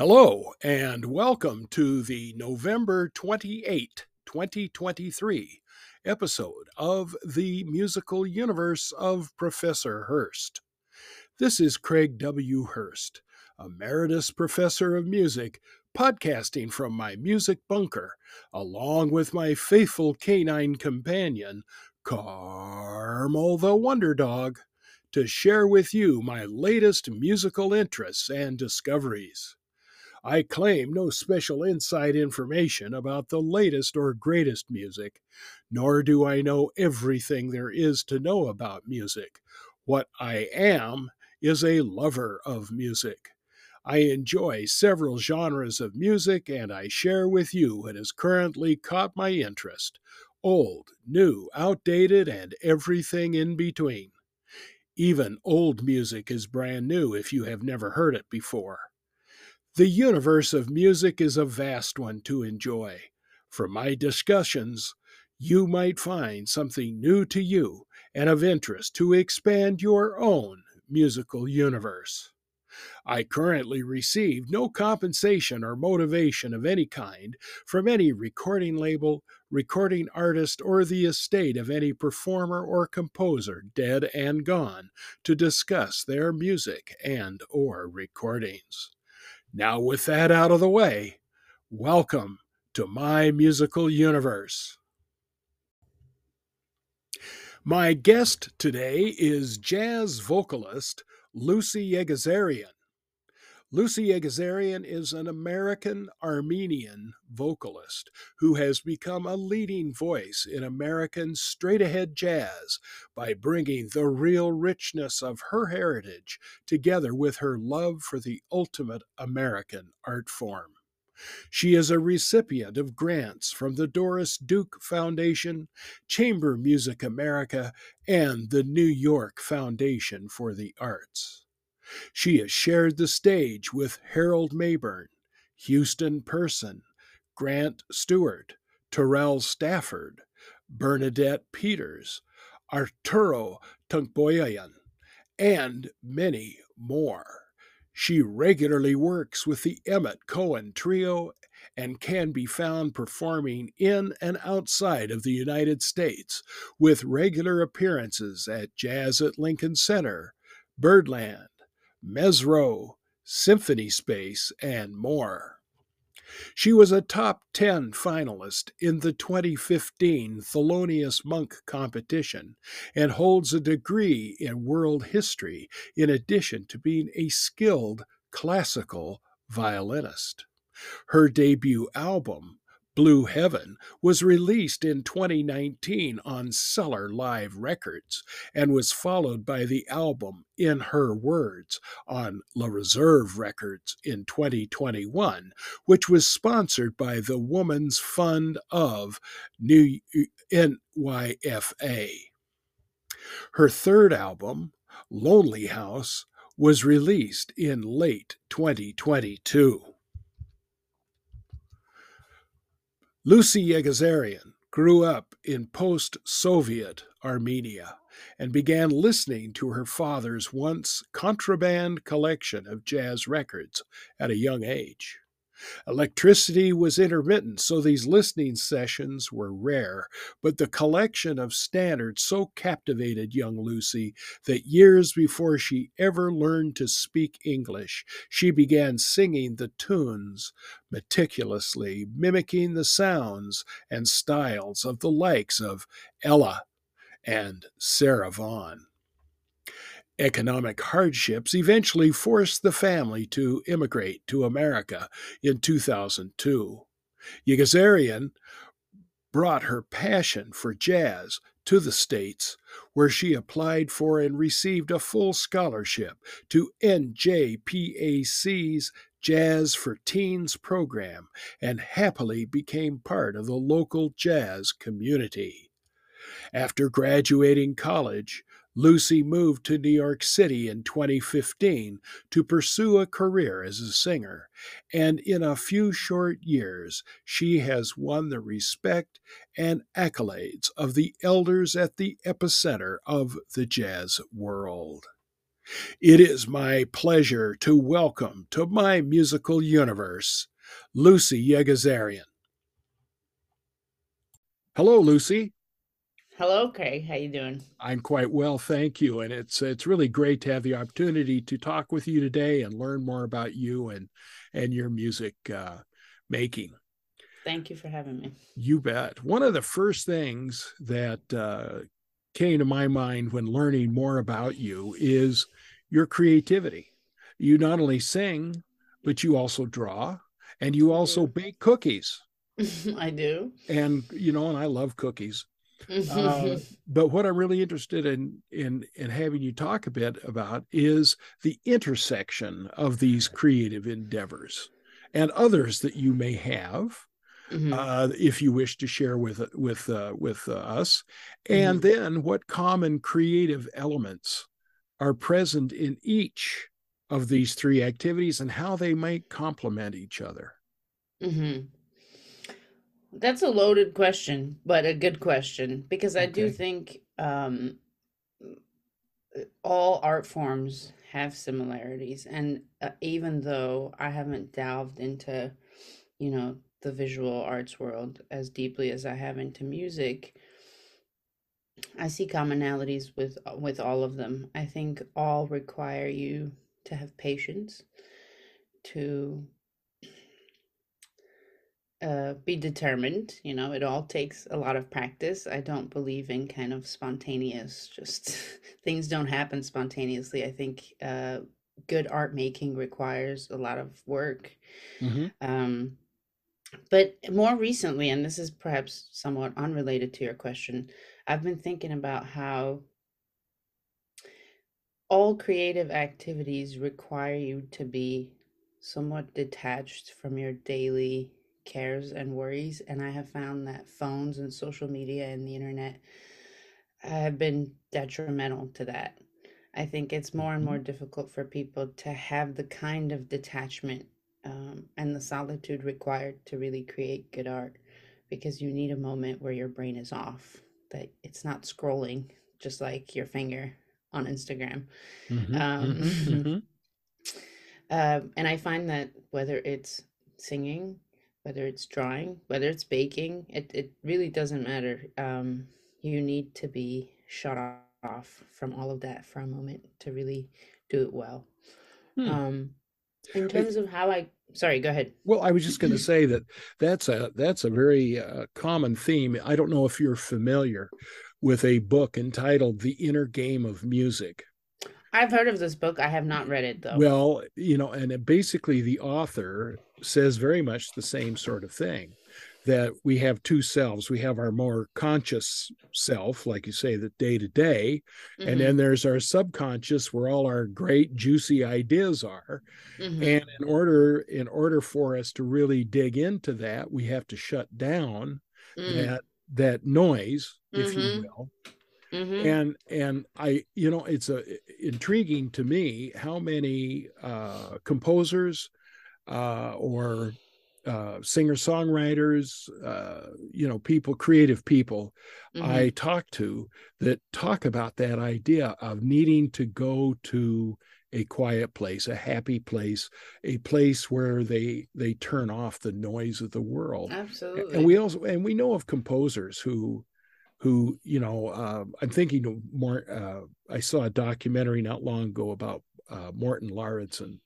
Hello, and welcome to the November 28, 2023 episode of The Musical Universe of Professor Hurst. This is Craig W. Hurst, Emeritus Professor of Music, podcasting from my music bunker, along with my faithful canine companion, Carmel the Wonder Dog, to share with you my latest musical interests and discoveries. I claim no special inside information about the latest or greatest music, nor do I know everything there is to know about music. What I am is a lover of music. I enjoy several genres of music, and I share with you what has currently caught my interest old, new, outdated, and everything in between. Even old music is brand new if you have never heard it before. The universe of music is a vast one to enjoy. From my discussions, you might find something new to you and of interest to expand your own musical universe. I currently receive no compensation or motivation of any kind from any recording label, recording artist, or the estate of any performer or composer dead and gone to discuss their music and or recordings. Now, with that out of the way, welcome to my musical universe. My guest today is jazz vocalist Lucy Yeghiazaryan. Lucy Yeghiazaryan is an American Armenian vocalist who has become a leading voice in American straight ahead jazz by bringing the real richness of her heritage together with her love for the ultimate American art form. She is a recipient of grants from the Doris Duke Foundation, Chamber Music America, and the New York Foundation for the Arts. She has shared the stage with Harold Mabern, Houston Person, Grant Stewart, Terrell Stafford, Bernadette Peters, Arturo Tunçboyacıyan, and many more. She regularly works with the Emmett Cohen Trio and can be found performing in and outside of the United States with regular appearances at Jazz at Lincoln Center, Birdland, Mezzrow, Symphony Space, and more. She was a top 10 finalist in the 2015 Thelonious Monk competition and holds a degree in world history in addition to being a skilled classical violinist. Her debut album, Blue Heaven was released in 2019 on Cellar Live Records and was followed by the album In Her Words on La Reserve Records in 2021, which was sponsored by the Woman's Fund of New NYFA. Her third album, Lonely House, was released in late 2022. Lucy Yeghiazaryan grew up in post Soviet Armenia and began listening to her father's once contraband collection of jazz records at a young age. Electricity was intermittent, so these listening sessions were rare, but the collection of standards so captivated young Lucy that years before she ever learned to speak English, she began singing the tunes, meticulously mimicking the sounds and styles of the likes of Ella and Sarah Vaughan. Economic hardships eventually forced the family to immigrate to America in 2002. Yeghiazaryan brought her passion for jazz to the States, where she applied for and received a full scholarship to NJPAC's Jazz for Teens program and happily became part of the local jazz community. After graduating college, Lucy moved to New York City in 2015 to pursue a career as a singer, and in a few short years, she has won the respect and accolades of the elders at the epicenter of the jazz world. It is my pleasure to welcome to my musical universe Lucy Yeghiazaryan. Hello, Lucy. Hello, Craig. How you doing? I'm quite well, thank you. And it's it's really great to have the opportunity to talk with you today and learn more about you and and your music uh, making. Thank you for having me. You bet. One of the first things that uh, came to my mind when learning more about you is your creativity. You not only sing, but you also draw and you also bake cookies. I do. And, you know, and I love cookies. Uh, but what I'm really interested in, in in having you talk a bit about is the intersection of these creative endeavors and others that you may have mm-hmm. uh, if you wish to share with with uh, with uh, us, and mm-hmm. then what common creative elements are present in each of these three activities and how they might complement each other. Mm-hmm. That's a loaded question, but a good question because I okay. do think um, all art forms have similarities, and uh, even though I haven't delved into, you know, the visual arts world as deeply as I have into music, I see commonalities with with all of them. I think all require you to have patience, to uh, be determined. You know, it all takes a lot of practice. I don't believe in kind of spontaneous, just things don't happen spontaneously. I think uh, good art making requires a lot of work. Mm-hmm. Um, but more recently, and this is perhaps somewhat unrelated to your question, I've been thinking about how all creative activities require you to be somewhat detached from your daily cares and worries. And I have found that phones and social media and the internet have been detrimental to that. I think it's more and more mm-hmm. difficult for people to have the kind of detachment um, and the solitude required to really create good art because you need a moment where your brain is off, that it's not scrolling just like your finger on Instagram. Mm-hmm, um, mm-hmm. mm-hmm. uh, and I find that whether it's singing, whether it's drawing, whether it's baking, it, it really doesn't matter. Um, you need to be shut off from all of that for a moment to really do it well. Hmm. Um, in terms of how I sorry, go ahead. Well, I was just going to say that that's a that's a very uh, common theme. I don't know if you're familiar with a book entitled The Inner Game of Music. I've heard of this book. I have not read it though. Well, you know, and basically the author says very much the same sort of thing that we have two selves. We have our more conscious self, like you say, the day to day, and then mm-hmm. there's our subconscious where all our great juicy ideas are. Mm-hmm. And in order in order for us to really dig into that, we have to shut down mm. that that noise, if mm-hmm. you will. Mm-hmm. And and I, you know, it's a intriguing to me how many uh, composers uh, or uh, singer songwriters, uh, you know, people, creative people mm-hmm. I talk to that talk about that idea of needing to go to a quiet place, a happy place, a place where they they turn off the noise of the world. Absolutely. And we also and we know of composers who who you know uh, I'm thinking of more. Uh, I saw a documentary not long ago about uh, Morten Lauridsen,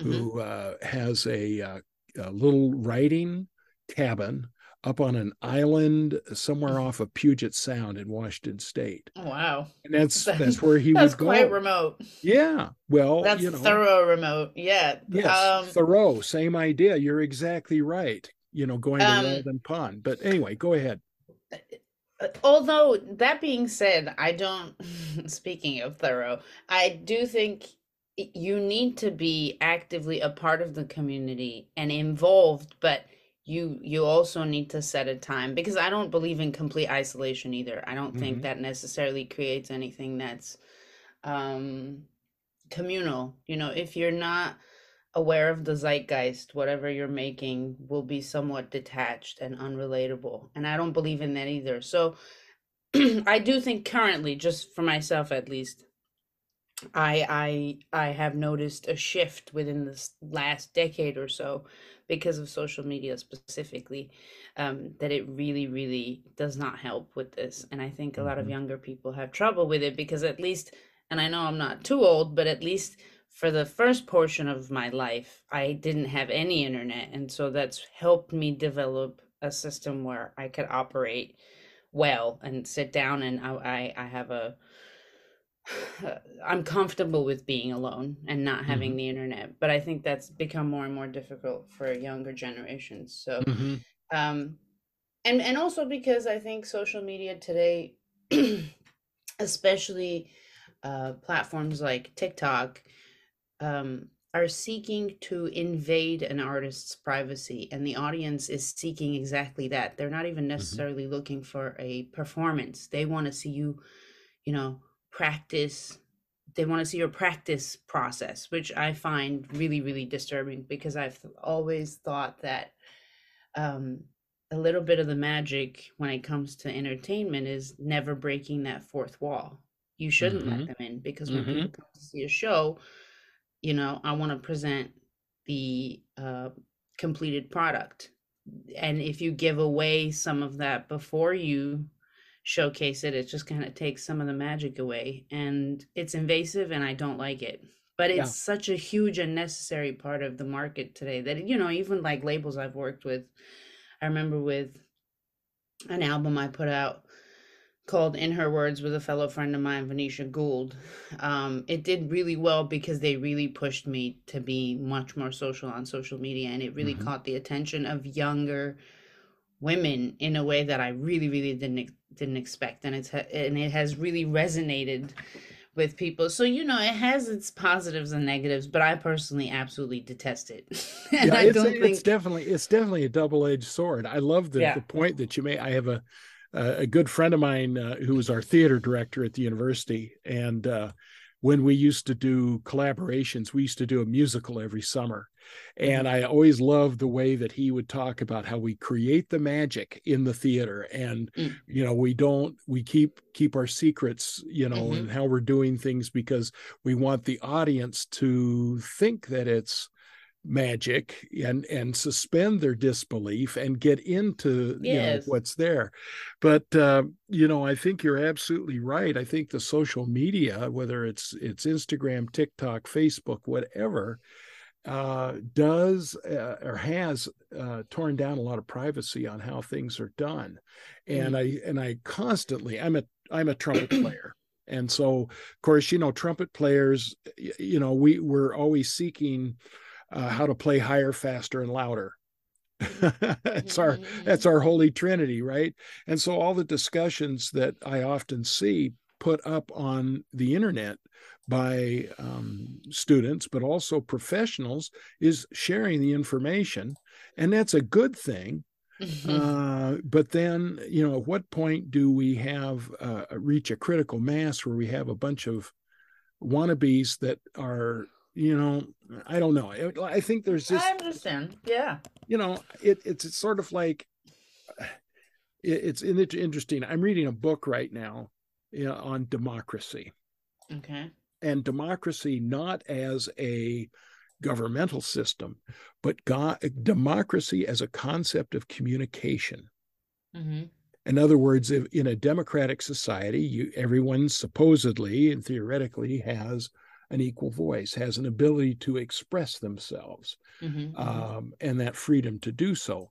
mm-hmm. who uh, has a uh, a little writing cabin up on an island somewhere off of Puget Sound in Washington State. Oh, wow. And that's that's where he that's would quite remote. Yeah. Well, that's you know, thorough remote. Yeah. Yes. Um, Thoreau, same idea. You're exactly right. You know, going to um, Walden Pond. But anyway, go ahead. Although that being said, I don't speaking of Thoreau, I do think you need to be actively a part of the community and involved but you you also need to set a time because i don't believe in complete isolation either i don't mm-hmm. think that necessarily creates anything that's um communal you know if you're not aware of the zeitgeist whatever you're making will be somewhat detached and unrelatable and i don't believe in that either so i do think currently just for myself at least I I I have noticed a shift within this last decade or so because of social media specifically um, that it really really does not help with this and I think a lot of Mhm. younger people have trouble with it because at least and I know I'm not too old but at least for the first portion of my life I didn't have any internet and so that's helped me develop a system where I could operate well and sit down and I I, I have a I'm comfortable with being alone and not having Mhm. the internet, but I think that's become more and more difficult for younger generations. So, Mhm. um, and and also because I think social media today, especially uh, platforms like TikTok, um, are seeking to invade an artist's privacy, and the audience is seeking exactly that. They're not even Mhm. necessarily looking for a performance. They want to see you, you know, practice. They want to see your practice process, which I find really, really disturbing because I've always thought that um, a little bit of the magic when it comes to entertainment is never breaking that fourth wall. You shouldn't let Mhm. them in because when people Mhm. come to see a show, you know, I want to present the uh, completed product. And if you give away some of that before you showcase it, it just kind of takes some of the magic away. And it's invasive and I don't like it. But Yeah. it's such a huge and necessary part of the market today that, you know, even like labels I've worked with, I remember with an album I put out called In Her Words with a fellow friend of mine, Vanisha Gould. Um, it did really well because they really pushed me to be much more social on social media and it really Mhm. caught the attention of younger women in a way that I really, really didn't didn't expect, and it's and it has really resonated with people. So you know, it has its positives and negatives, but I personally absolutely detest it, and Yeah, I it's it's think, definitely it's definitely a double-edged sword. I love the yeah, the point that you made. I have a a a good friend of mine uh, who was our theater director at the university, and uh, when we used to do collaborations, we used to do a musical every summer. And hmm I always loved the way that he would talk about how we create the magic in the theater, and mm, you know we don't we keep keep our secrets, you know, hmm and how we're doing things because we want the audience to think that it's magic and and suspend their disbelief and get into you know what's there. But uh, you know i think you're absolutely right. I think the social media whether it's it's instagram tiktok facebook whatever uh, does uh, or has uh, torn down a lot of privacy on how things are done. And mm. i and i constantly i'm a i'm a trumpet player. And so of course you know trumpet players you know we we're always seeking uh, how to play higher, faster, and louder. that's our that's our holy trinity, right? And so all the discussions that I often see put up on the internet by um, students, but also professionals, is sharing the information, and that's a good thing. Uh, but then, you know, at what point do we have uh, reach a critical mass where we have a bunch of wannabes that are you know i don't know i think there's just I understand. Yeah. you know it, it's, it's sort of like it, it's interesting i'm reading a book right now you know, on democracy Okay. and democracy not as a governmental system but God, democracy as a concept of communication hmm in other words if in a democratic society you everyone supposedly and theoretically has an equal voice has an ability to express themselves hmm hmm um, and that freedom to do so.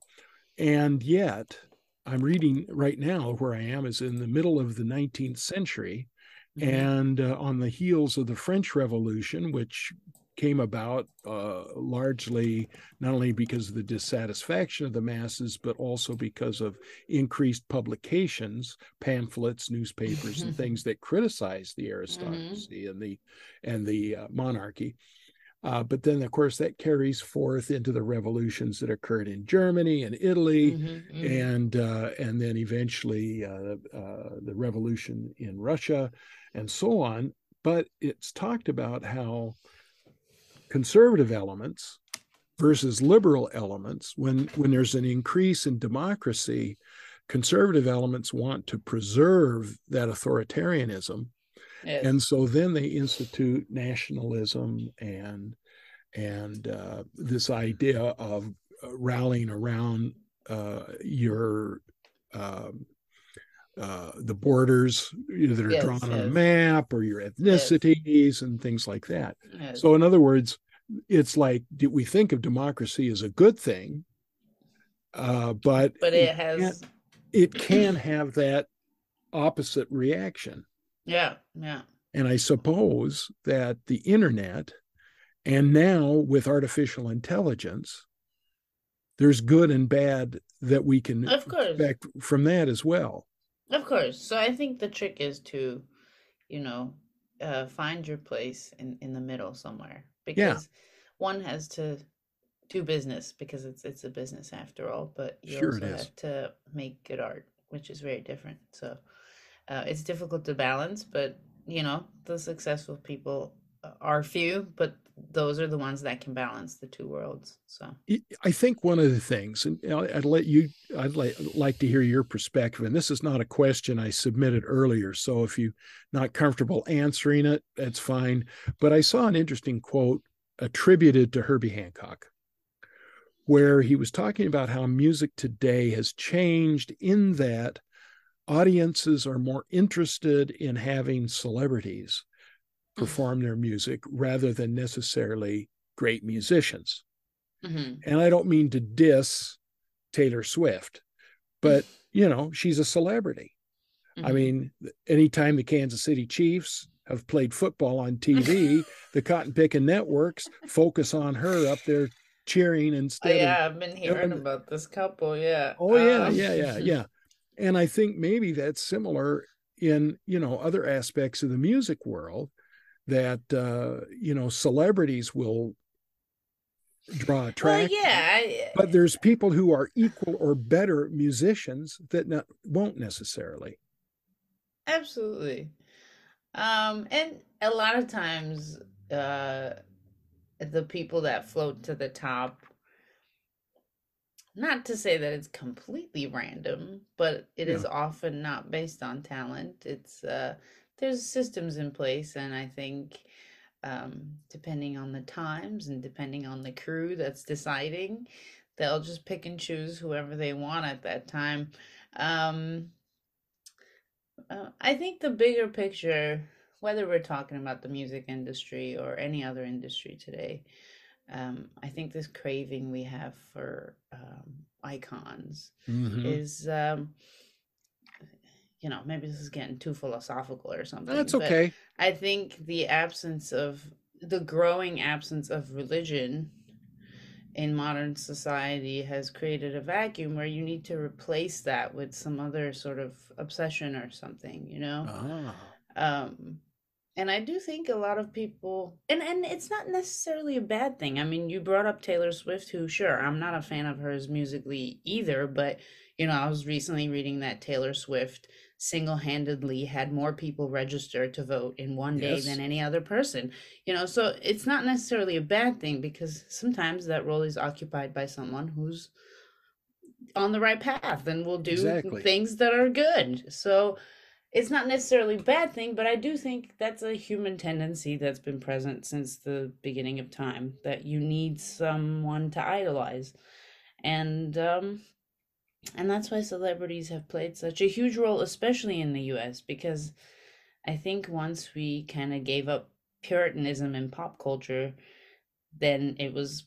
And yet i'm reading right now where i am is in the middle of the 19th century hmm and uh, on the heels of the french revolution which came about uh, largely not only because of the dissatisfaction of the masses, but also because of increased publications, pamphlets, newspapers, and things that criticize the aristocracy and the and the uh, monarchy. Uh, but then, of course, that carries forth into the revolutions that occurred in Germany and Italy, hmm hmm and uh, and then eventually uh, the revolution in Russia, and so on. But it's talked about how conservative elements versus liberal elements when when there's an increase in democracy conservative elements want to preserve that authoritarianism yes. and so then they institute nationalism and and uh, this idea of uh, rallying around uh, your um, uh, the borders that are yes, drawn yes. on a map or your ethnicities and things like that. So, in other words, it's like we think of democracy as a good thing, uh, but but it, it has can, it can have that opposite reaction. Yeah, yeah. And I suppose that the internet, and now with artificial intelligence, there's good and bad that we can of course. expect from that as well. Of course. So I think the trick is to, you know, uh, find your place in in the middle somewhere because yeah. one has to do business because it's it's a business after all, but you sure also have to make good art, which is very different. So uh, it's difficult to balance, but you know the successful people are few, but those are the ones that can balance the two worlds. So I think one of the things, and I'd let you, I'd like, like to hear your perspective. And this is not a question I submitted earlier, so if you're not comfortable answering it, that's fine. But I saw an interesting quote attributed to Herbie Hancock, where he was talking about how music today has changed in that audiences are more interested in having celebrities perform their music rather than necessarily great musicians. Mm-hmm. And I don't mean to diss Taylor Swift, but you know, she's a celebrity. Mm-hmm. I mean, anytime the Kansas City Chiefs have played football on TV, the cotton picking networks focus on her up there cheering instead. Oh, yeah, of, I've been hearing about this couple. Yeah. Oh yeah, um. yeah, yeah, yeah. And I think maybe that's similar in you know other aspects of the music world that uh, you know celebrities will draw attraction. Well, yeah, but there's people who are equal or better musicians that not, won't necessarily. Absolutely, um, and a lot of times, uh, the people that float to the top. Not to say that it's completely random, but it yeah. is often not based on talent. It's uh, there's systems in place, and I think um, depending on the times and depending on the crew that's deciding, they'll just pick and choose whoever they want at that time. Um, uh, I think the bigger picture, whether we're talking about the music industry or any other industry today, um, I think this craving we have for um, icons mm-hmm. is um, you know, maybe this is getting too philosophical or something. That's okay. I think the absence of the growing absence of religion in modern society has created a vacuum where you need to replace that with some other sort of obsession or something, you know? Ah. Um, and I do think a lot of people, and, and it's not necessarily a bad thing. I mean, you brought up Taylor Swift, who, sure, I'm not a fan of hers musically either, but, you know, I was recently reading that Taylor Swift single-handedly had more people register to vote in one day yes. than any other person you know so it's not necessarily a bad thing because sometimes that role is occupied by someone who's on the right path and will do exactly. things that are good so it's not necessarily a bad thing but i do think that's a human tendency that's been present since the beginning of time that you need someone to idolize and um and that's why celebrities have played such a huge role, especially in the US, because I think once we kind of gave up Puritanism in pop culture, then it was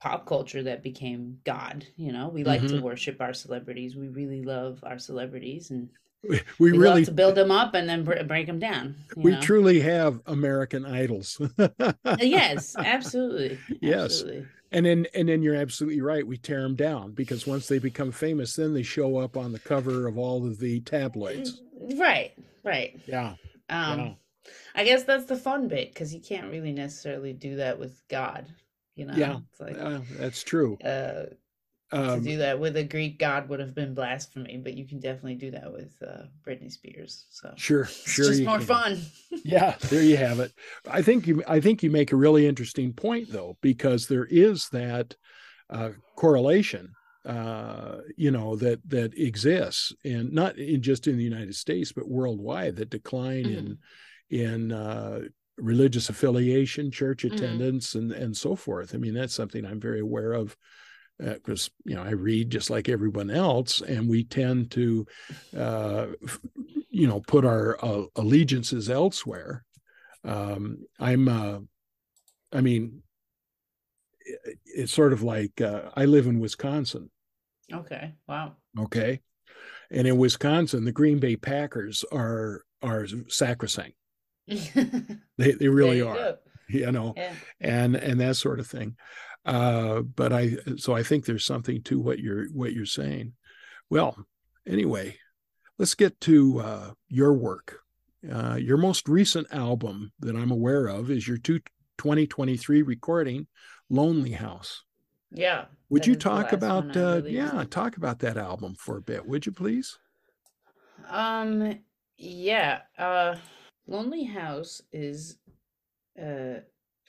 pop culture that became God. You know, we like mm-hmm. to worship our celebrities. We really love our celebrities and we, we, we really to build them up and then break them down. We know? truly have American idols. yes, absolutely. Yes. Absolutely and then and then you're absolutely right we tear them down because once they become famous then they show up on the cover of all of the tabloids. Mm, right right. Yeah um yeah. i guess that's the fun bit because you can't really necessarily do that with god you know? Yeah it's like, uh, that's true. Uh um, to do that with a Greek god would have been blasphemy, but you can definitely do that with uh, Britney Spears. So sure, sure, it's just more can. fun. yeah, there you have it. I think you, I think you make a really interesting point though, because there is that uh, correlation, uh, you know, that that exists, and not in just in the United States, but worldwide. That decline mm-hmm. in in uh, religious affiliation, church Mhm. attendance, and and so forth. I mean, that's something I'm very aware of because you know I read just like everyone else, and we tend to, uh, you know, put our uh, allegiances elsewhere. Um, I'm, uh, I mean, it- it's sort of like uh, I live in Wisconsin, Okay. Wow. okay, and in Wisconsin, the Green Bay Packers are are sacrosanct. They they really you are, go. you know, Yeah. and and that sort of thing. Uh, but I so I think there's something to what you're what you're saying. Well, anyway, let's get to uh, your work. Uh, your most recent album that I'm aware of is your two, 2023 recording, Lonely House. Yeah. Would you talk about uh, yeah, talk about that album for a bit, would you please? Um, yeah. Uh, Lonely House is uh,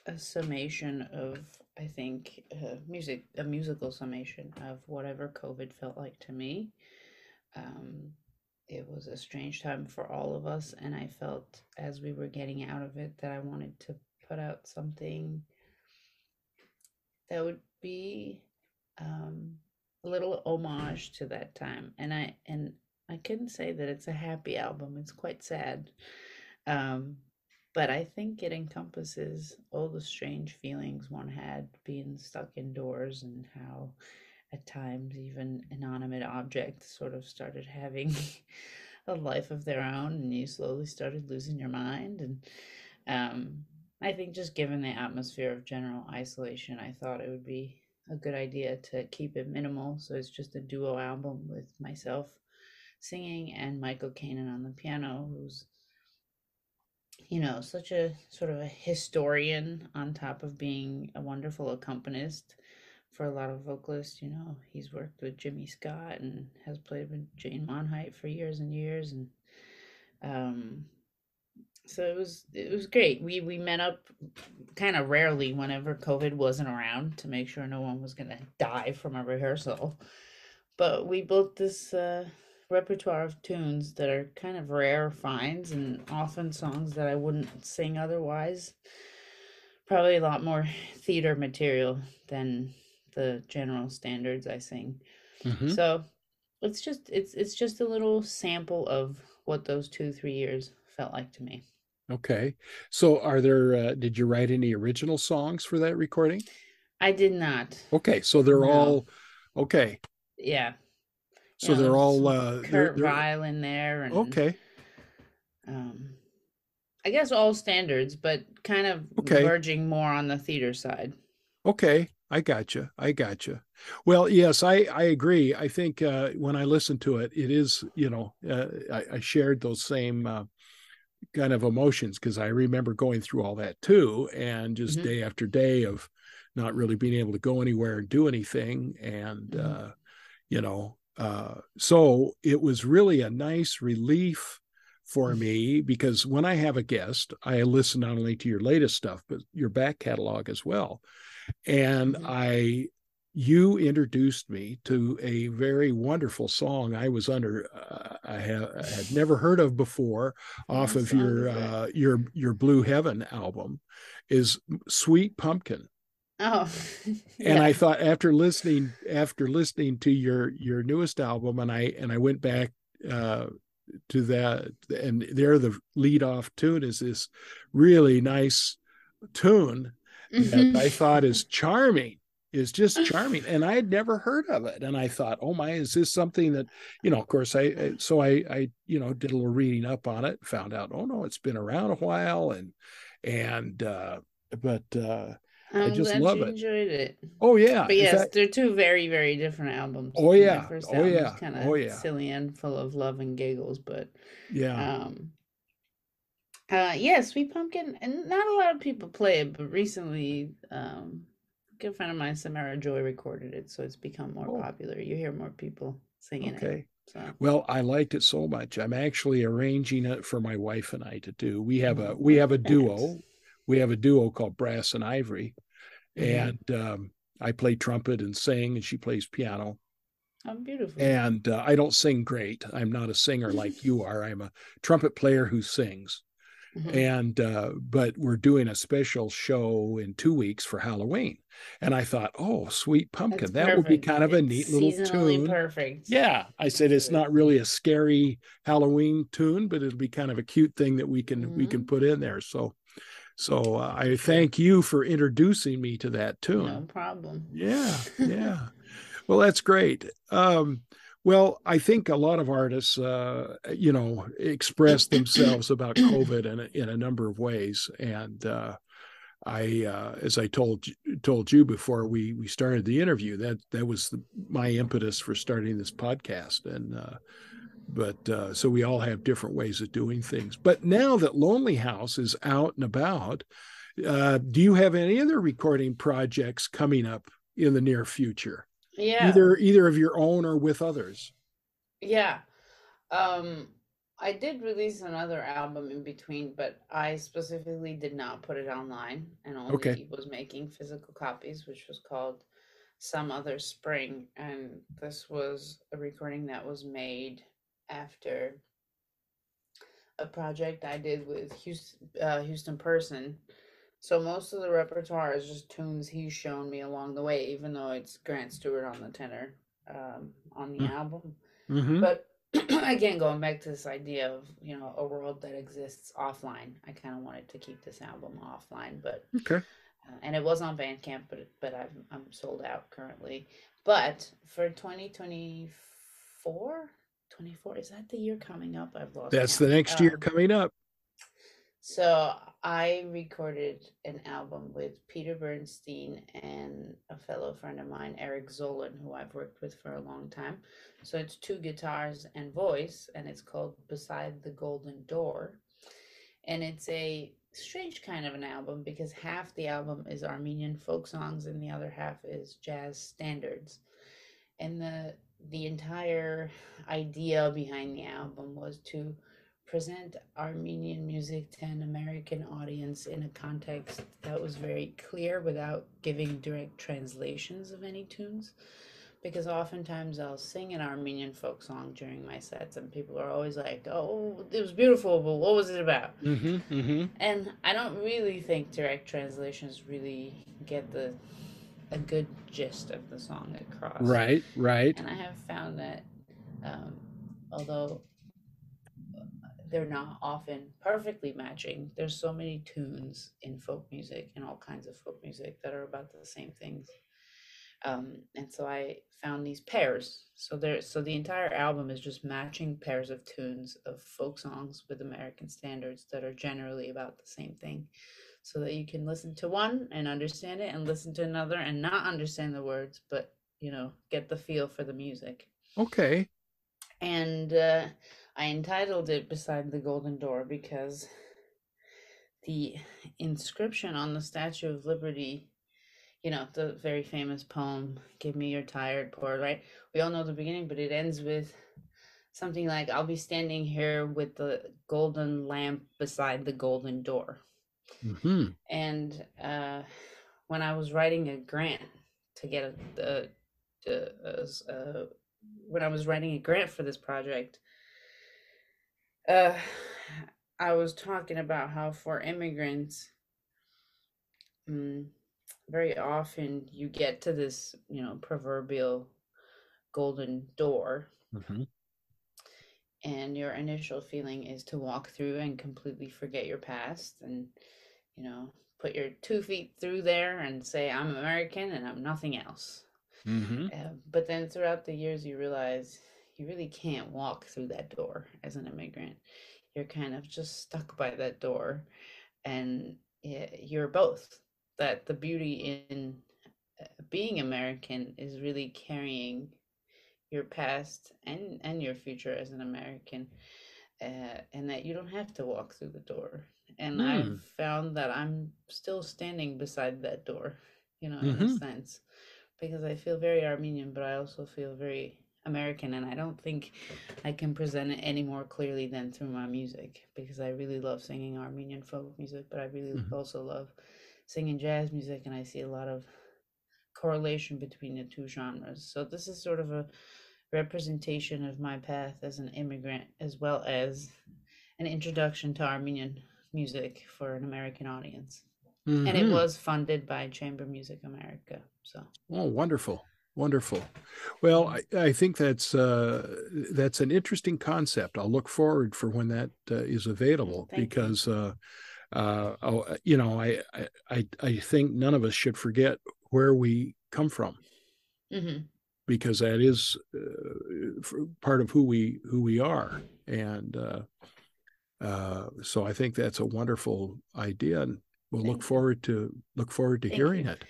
a summation of, I think, uh, music, a musical summation of whatever COVID felt like to me. Um, it was a strange time for all of us, and I felt as we were getting out of it that I wanted to put out something that would be um, a little homage to that time. And I and I couldn't say that it's a happy album. It's quite sad. Um, but I think it encompasses all the strange feelings one had being stuck indoors and how at times even inanimate objects sort of started having a life of their own and you slowly started losing your mind and um, I think just given the atmosphere of general isolation, I thought it would be a good idea to keep it minimal. So it's just a duo album with myself singing and Michael Kanan on the piano, who's, you know, such a sort of a historian on top of being a wonderful accompanist for a lot of vocalists. You know, he's worked with Jimmy Scott and has played with Jane Monheit for years and years. And, um, so it was it was great. We we met up kind of rarely whenever COVID wasn't around to make sure no one was gonna die from a rehearsal. But we built this uh, repertoire of tunes that are kind of rare finds and often songs that I wouldn't sing otherwise. Probably a lot more theater material than the general standards I sing. Mhm. So it's just it's it's just a little sample of what those two three years felt like to me. Okay. So are there uh, did you write any original songs for that recording? I did not. Okay, so they're No. all okay. Yeah. So Yeah, they're all uh Kurt they're Weill in there and okay. um I guess all standards, but kind of Okay. verging more on the theater side. Okay, I gotcha. I gotcha. Well, yes, I I agree. I think uh, when I listen to it, it is you know uh, I, I shared those same uh, kind of emotions because I remember going through all that too, and just Mhm. day after day of not really being able to go anywhere and do anything, and Mhm. uh, you know, uh, so it was really a nice relief for me because when I have a guest, I listen not only to your latest stuff but your back catalog as well. And Mhm. I you introduced me to a very wonderful song I was under uh, I, ha- I had never heard of before off of your uh, your your Blue Heaven album is Sweet Pumpkin Oh. and I thought after listening after listening to your your newest album and I and I went back uh to that and there the lead off tune is this really nice tune that I thought is charming, is just charming. And I had never heard of it. And I thought, oh my, is this something that, you know, of course I, I- so I, I, you know, did a little reading up on it, found out, oh no, it's been around a while. And, and, uh, but, uh, I'm just glad love you it. enjoyed it. oh yeah. But yes, fact- they're two very, very different albums. Oh, yeah. first Oh, yeah. kind Oh, of yeah. silly and full of love and giggles, but yeah. um uh yeah, Sweet Pumpkin and not a lot of people play it, but recently um a good friend of mine, Samara Joy, recorded it, so it's become more Oh. popular. You hear more people singing it. Okay. So Well, I liked it so much. I'm actually arranging it for my wife and I to do. We have a Oh, we have a duo. We have a duo called Brass and Ivory, Mhm. and um, I play trumpet and sing, and she plays piano. Oh, beautiful. And uh, I don't sing great. I'm not a singer like you are. I'm a trumpet player who sings. Mm-hmm. And uh, but we're doing a special show in two weeks for Halloween, and I thought, oh, sweet pumpkin, that would be kind of a neat little tune. Perfect. Yeah, I said it's not really a scary Halloween tune, but it'll be kind of a cute thing that we can mm-hmm. we can mm-hmm. put in there. So, so uh, I thank you for introducing me to that tune. No problem. Yeah, yeah. well, that's great. Um, well, I think a lot of artists, uh, you know, express themselves about COVID in a, in a number of ways, and uh, I, uh, as I told told you before we we started the interview, that that was the, my impetus for starting this podcast, and uh, but uh, so we all have different ways of doing things. But now that Lonely House is out and about, uh, do you have any other recording projects coming up in the near future? yeah either either of your own or with others yeah um i did release another album in between but i specifically did not put it online and only okay. was making physical copies which was called some other spring and this was a recording that was made after a project i did with houston, uh, houston person so most of the repertoire is just tunes he's shown me along the way, even though it's Grant Stewart on the tenor um, on the mm. album. Mm-hmm. But again, going back to this idea of you know a world that exists offline, I kind of wanted to keep this album offline, but okay. Uh, and it was on Bandcamp, but but I'm I'm sold out currently. But for 2024, 24 is that the year coming up? I've lost. That's count. the next um, year coming up. So I recorded an album with Peter Bernstein and a fellow friend of mine, Eric Zolan, who I've worked with for a long time. So it's two guitars and voice, and it's called Beside the Golden Door. And it's a strange kind of an album because half the album is Armenian folk songs and the other half is jazz standards. And the the entire idea behind the album was to present Armenian music to an American audience in a context that was very clear without giving direct translations of any tunes. Because oftentimes I'll sing an Armenian folk song during my sets, and people are always like, "Oh, it was beautiful, but what was it about?" Mm-hmm, mm-hmm. And I don't really think direct translations really get the a good gist of the song across. Right, right. And I have found that, um, although they're not often perfectly matching. There's so many tunes in folk music and all kinds of folk music that are about the same things. Um, and so I found these pairs. So there, so the entire album is just matching pairs of tunes of folk songs with American standards that are generally about the same thing, so that you can listen to one and understand it, and listen to another and not understand the words, but you know, get the feel for the music. Okay. And uh, I entitled it Beside the Golden Door because the inscription on the Statue of Liberty, you know, the very famous poem, Give Me Your Tired Poor, right? We all know the beginning, but it ends with something like, I'll be standing here with the golden lamp beside the golden door. Mm-hmm. And uh, when I was writing a grant to get a, a, a, a, when I was writing a grant for this project, uh, I was talking about how for immigrants, um, very often you get to this, you know, proverbial golden door. Mm-hmm. And your initial feeling is to walk through and completely forget your past and, you know, put your two feet through there and say, I'm American and I'm nothing else. Mm-hmm. Uh, but then throughout the years, you realize you really can't walk through that door as an immigrant. You're kind of just stuck by that door, and you're both. That the beauty in uh, being American is really carrying your past and and your future as an American, uh, and that you don't have to walk through the door. And mm. I've found that I'm still standing beside that door, you know, mm-hmm. in a mm-hmm. sense, because I feel very Armenian, but I also feel very American, and I don't think I can present it any more clearly than through my music because I really love singing Armenian folk music, but I really mm-hmm. also love singing jazz music, and I see a lot of correlation between the two genres. So this is sort of a representation of my path as an immigrant, as well as an introduction to Armenian music for an American audience. Mm-hmm. And it was funded by Chamber Music America. So Oh, wonderful. Wonderful. Well, I, I think that's uh, that's an interesting concept. I'll look forward for when that uh, is available Thank you. because uh, uh, oh, uh, you know I, I- I think none of us should forget where we come from mhm. because that is uh, part of who we who we are and uh, so I think that's a wonderful idea and we'll Thank look forward to look forward to hearing you. it.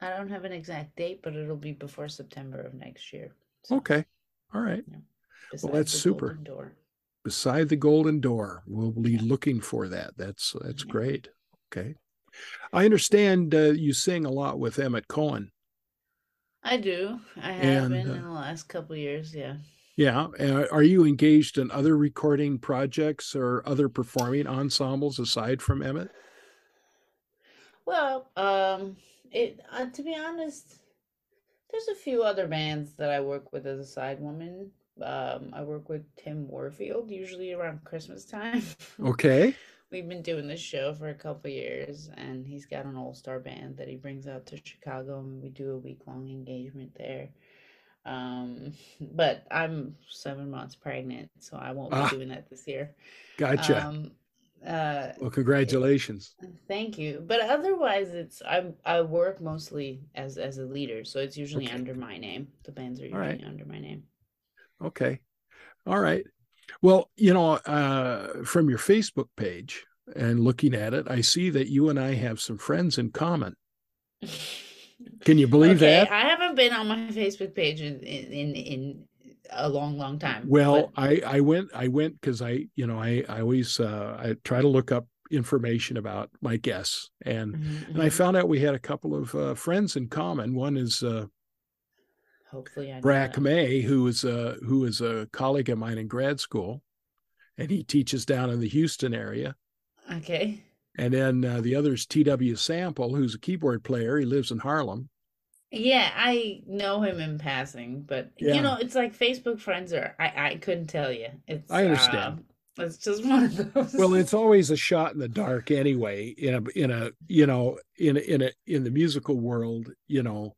I don't have an exact date, but it'll be before September of next year. So, Okay. All right. Well, that's super. Door. beside the golden door we'll be Yeah. looking for that that's that's Yeah. great okay i understand uh, you sing a lot with emmett cohen I do. I have And, been uh, in the last couple of years. Yeah. Yeah uh, are you engaged in other recording projects or other performing ensembles aside from emmett Well, um, it uh, to be honest, there's a few other bands that I work with as a side woman. Um, I work with Tim Warfield usually around Christmas time. okay We've been doing this show for a couple years, and he's got an all-star band that he brings out to Chicago, and we do a week-long engagement there. Um, but I'm seven months pregnant, so I won't be Ah. doing that this year. gotcha Um, uh, well congratulations Thank you. But otherwise, it's I I work mostly as as a leader, so it's usually Okay. under my name. The bands are All right. usually under my name. okay all right well you know uh, from your facebook page and looking at it i see that you and i have some friends in common can you believe okay, that I haven't been on my Facebook page in in in a long, long time. Well, but- I I went I went because I you know I I always uh, I try to look up information about my guests and Mhm, and I mhm. found out we had a couple of uh, friends in common. One is uh, hopefully I Brack. May, who is a who is a colleague of mine in grad school, and he teaches down in the Houston area. Okay. And then uh, the other is T.W. Sample, who's a keyboard player. He lives in Harlem. Yeah, I know him in passing, but Yeah. you know, it's like Facebook friends are. I I couldn't tell you. It's I understand. uh, it's just one of those. Well, it's always a shot in the dark anyway. In a in a you know in a, in a in the musical world, you know.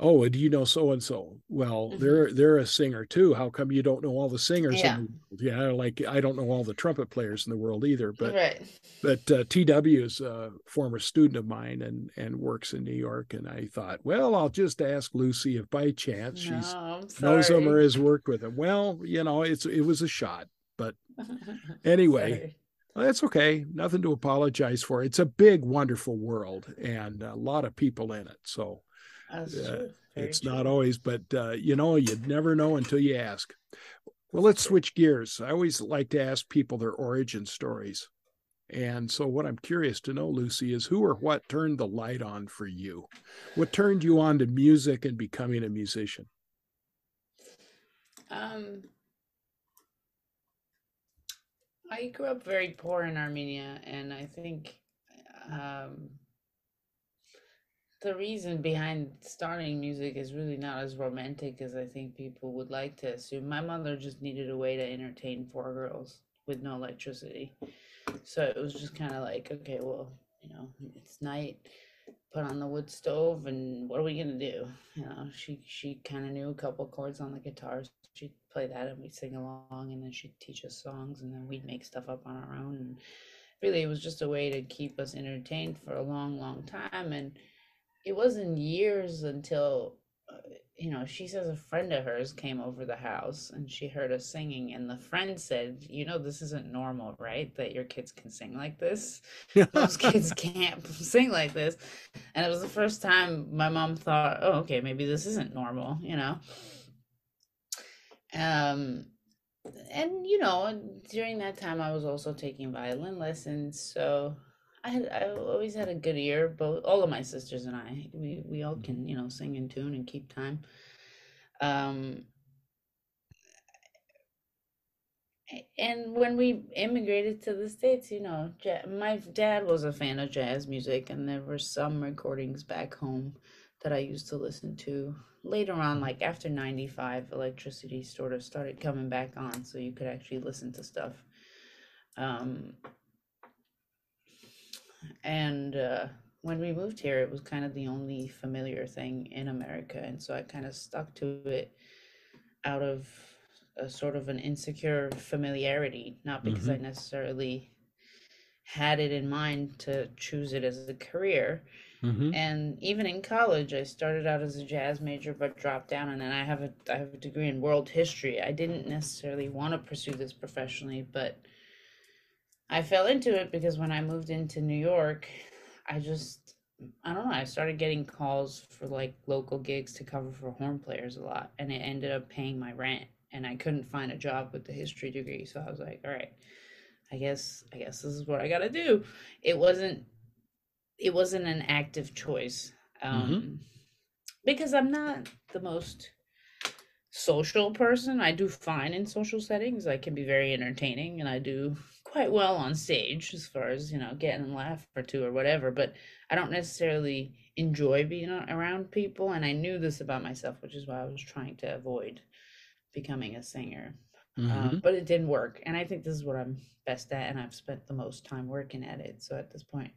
Oh, do you know so and so? Well, Mhm. they're they're a singer too. How come you don't know all the singers? Yeah. In the world? Yeah, like I don't know all the trumpet players in the world either. But right. but uh, TW is a former student of mine and and works in New York. And I thought, well, I'll just ask Lucy if by chance she's no, I'm knows him or has worked with him. Well, you know, it's it was a shot. But anyway, well, that's okay. Nothing to apologize for. It's a big, wonderful world and a lot of people in it. So uh, it's true. not always, but uh, you know, you'd never know until you ask. Well, let's switch gears. I always like to ask people their origin stories. And so, what I'm curious to know, Lucy, is who or what turned the light on for you? What turned you on to music and becoming a musician? Um, I grew up very poor in Armenia, and I think um, the reason behind starting music is really not as romantic as I think people would like to assume. My mother just needed a way to entertain four girls with no electricity. So it was just kind of like, okay, well, you know, it's night, put on the wood stove, and what are we gonna do? You know, she she kind of knew a couple chords on the guitar. so She'd play that, and we'd sing along, and then she'd teach us songs, and then we'd make stuff up on our own. And really, it was just a way to keep us entertained for a long, long time. And it wasn't years until uh, you know she says a friend of hers came over the house and she heard us singing and the friend said you know this isn't normal right that your kids can sing like this? Most kids can't sing like this. And it was the first time my mom thought oh okay maybe this isn't normal you know? Um and you know during that time i was also taking violin lessons so I had I always had a good ear. Both all of my sisters and I, we we all can you know sing in tune and keep time. Um, and when we immigrated to the states, you know, my dad was a fan of jazz music, and there were some recordings back home that I used to listen to. Later on, like after '95, electricity sort of started coming back on, so you could actually listen to stuff. Um, and uh, when we moved here, it was kind of the only familiar thing in America, and so I kind of stuck to it out of a sort of an insecure familiarity, not because mm-hmm. I necessarily had it in mind to choose it as a career. Mm-hmm. And even in college, I started out as a jazz major, but dropped down, and then I have a I have a degree in world history. I didn't necessarily want to pursue this professionally, but I fell into it because when I moved into New York, I just I don't know. I started getting calls for like local gigs to cover for horn players a lot, and it ended up paying my rent. And I couldn't find a job with the history degree, so I was like, all right, I guess I guess this is what I got to do. It wasn't it wasn't an active choice mm-hmm. um, mm-hmm. because I'm not the most social person. I do fine in social settings. I can be very entertaining, and I do quite well on stage as far as you know getting a laugh or two or whatever. But I don't necessarily enjoy being around people, and I knew this about myself, which is why I was trying to avoid becoming a singer. Mm-hmm. Um, but it didn't work, and I think this is what I'm best at, and I've spent the most time working at it. So at this point,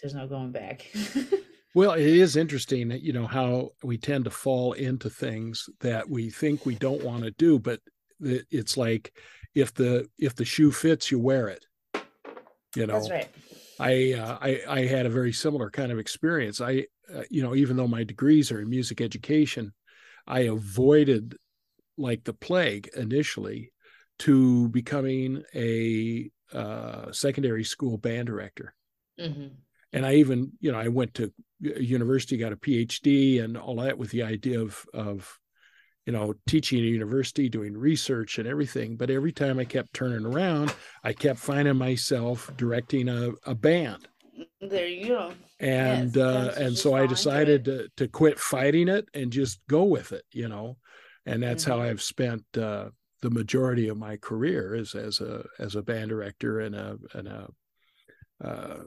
there's no going back. well, it is interesting, you know, how we tend to fall into things that we think we don't want to do, but it's like if the if the shoe fits, you wear it. You know. That's right. I, uh, I I had a very similar kind of experience. I uh, you know even though my degrees are in music education, I avoided like the plague initially to becoming a uh, secondary school band director. Mm-hmm. And I even, you know, I went to university, got a PhD and all that with the idea of, of, you know, teaching at a university, doing research and everything. But every time I kept turning around, I kept finding myself directing a, a band. There you go. And yes, uh, and so I decided to, to quit fighting it and just go with it, you know. And that's mm-hmm. how I've spent uh, the majority of my career is as a as a band director and a and a uh,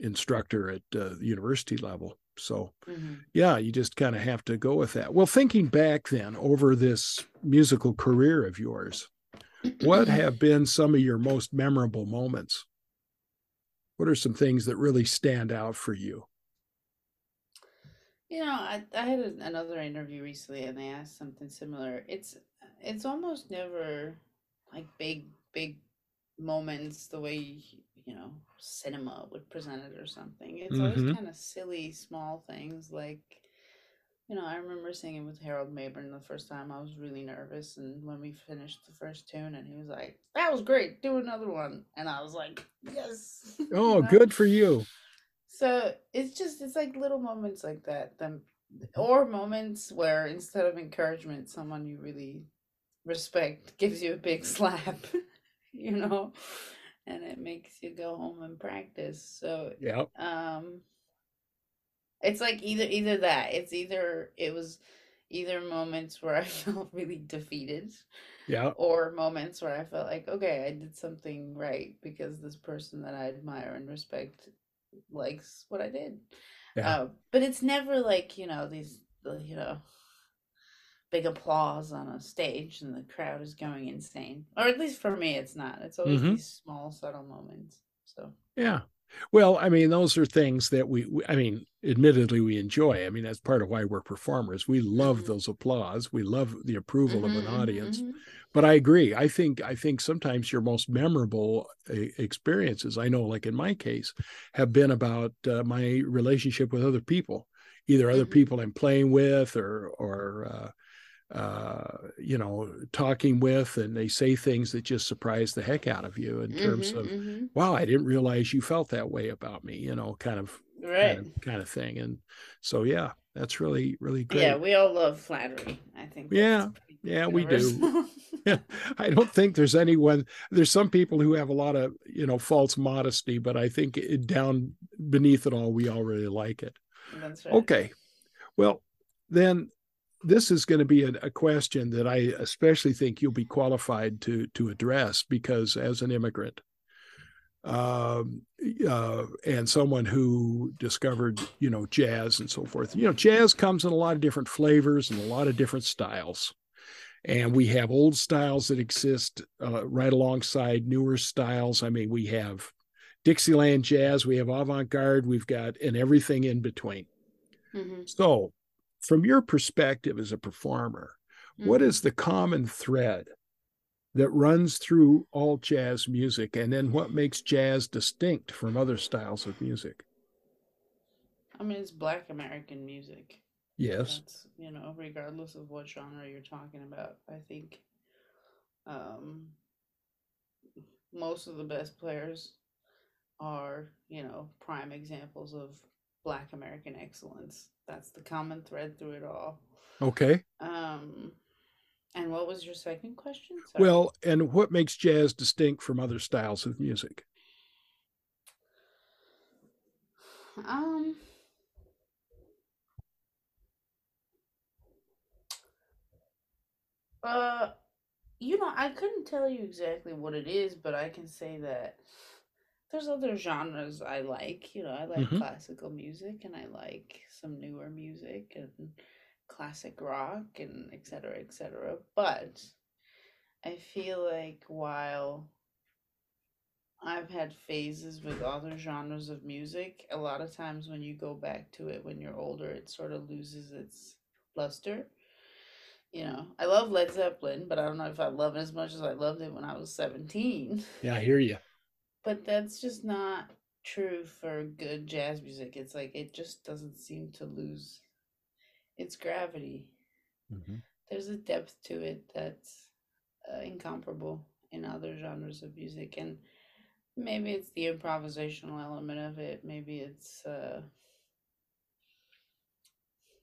instructor at uh, university level. So, mm-hmm. yeah, you just kind of have to go with that. Well, thinking back then over this musical career of yours, what have been some of your most memorable moments? What are some things that really stand out for you? You know, I, I had another interview recently and they asked something similar. It's it's almost never like big big moments the way you know cinema would present it or something it's mm-hmm. always kind of silly small things like you know i remember singing with harold mabern the first time i was really nervous and when we finished the first tune and he was like that was great do another one and i was like yes oh you know? good for you so it's just it's like little moments like that then or moments where instead of encouragement someone you really respect gives you a big slap, you know, and it makes you go home and practice. So yeah, um, it's like either either that. It's either it was either moments where I felt really defeated, yeah, or moments where I felt like okay, I did something right because this person that I admire and respect likes what I did. Yeah. Uh, but it's never like you know these you know big applause on a stage and the crowd is going insane. Or at least for me, it's not. It's always mm-hmm. these small, subtle moments. So, yeah. Well, I mean, those are things that we, we, I mean, admittedly, we enjoy. I mean, that's part of why we're performers. We love mm-hmm. those applause. We love the approval mm-hmm, of an mm-hmm, audience. Mm-hmm. But I agree. I think, I think sometimes your most memorable uh, experiences, I know, like in my case, have been about uh, my relationship with other people, either other mm-hmm. people I'm playing with or, or, uh, uh, you know, talking with, and they say things that just surprise the heck out of you in terms mm-hmm, of, mm-hmm. wow, I didn't realize you felt that way about me, you know, kind of, right. kind of, kind of thing. And so, yeah, that's really, really great. Yeah, we all love flattery. I think. Yeah, yeah, we do. yeah, I don't think there's anyone. There's some people who have a lot of, you know, false modesty, but I think it, down beneath it all, we all really like it. That's right. Okay, well, then this is going to be a, a, question that I especially think you'll be qualified to to address because as an immigrant um, uh, and someone who discovered you know jazz and so forth, you know jazz comes in a lot of different flavors and a lot of different styles, and we have old styles that exist uh, right alongside newer styles. I mean, we have Dixieland jazz, we have avant garde, we've got, and everything in between. Mm-hmm. So, from your perspective as a performer, Mm-hmm. what is the common thread that runs through all jazz music? And then what makes jazz distinct from other styles of music? I mean, it's Black American music. Yes. That's you know, regardless of what genre you're talking about. I think um, most of the best players are you know prime examples of Black American excellence. That's the common thread through it all. Okay. Um, and what was your second question? Sorry. Well, and what makes jazz distinct from other styles of music? Um. Uh, you know, I couldn't tell you exactly what it is, but I can say that there's other genres I like. You know, I like Mhm. classical music and I like some newer music and classic rock and et cetera, et cetera. But I feel like while I've had phases with other genres of music. A lot of times when you go back to it when you're older, it sort of loses its luster. You know, I love Led Zeppelin, but I don't know if I love it as much as I loved it when I was 17. Yeah, I hear you. But that's just not true for good jazz music. It's like it just doesn't seem to lose its gravity. Mhm. There's a depth to it that's uh, incomparable in other genres of music. And maybe it's the improvisational element of it. Maybe it's uh,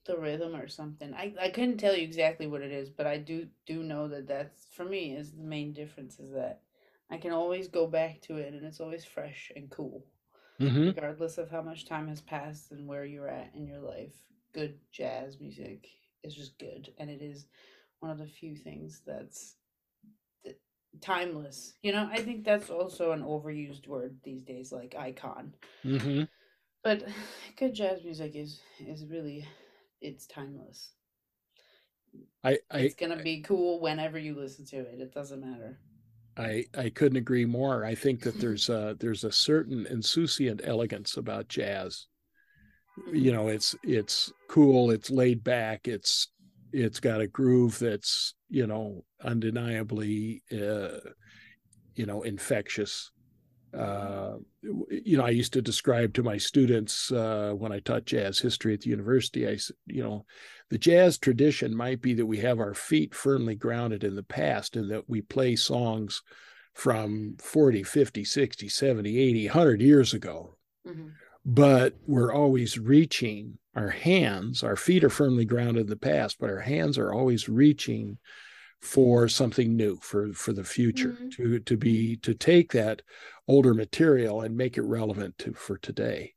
the rhythm or something. I, I couldn't tell you exactly what it is, but I do do know that that's for me is the main difference is that I can always go back to it and it's always fresh and cool, Mhm. regardless of how much time has passed and where you're at in your life. Good jazz music is just good, and it is one of the few things that's th- timeless. You know, I think that's also an overused word these days, like icon. Mhm. But good jazz music is is really it's timeless. I I It's gonna be cool whenever you listen to it. It doesn't matter. I I couldn't agree more. I think that there's a there's a certain insouciant elegance about jazz. You know, it's it's cool, it's laid back, it's it's got a groove that's, you know, undeniably uh you know, infectious. Uh, you know, I used to describe to my students uh, when I taught jazz history at the university, I said, you know, the jazz tradition might be that we have our feet firmly grounded in the past and that we play songs from 40, 50, 60, 70, 80, 100 years ago. Mhm. But we're always reaching our hands, our feet are firmly grounded in the past, but our hands are always reaching for something new for for the future Mhm. to to be to take that older material and make it relevant to for today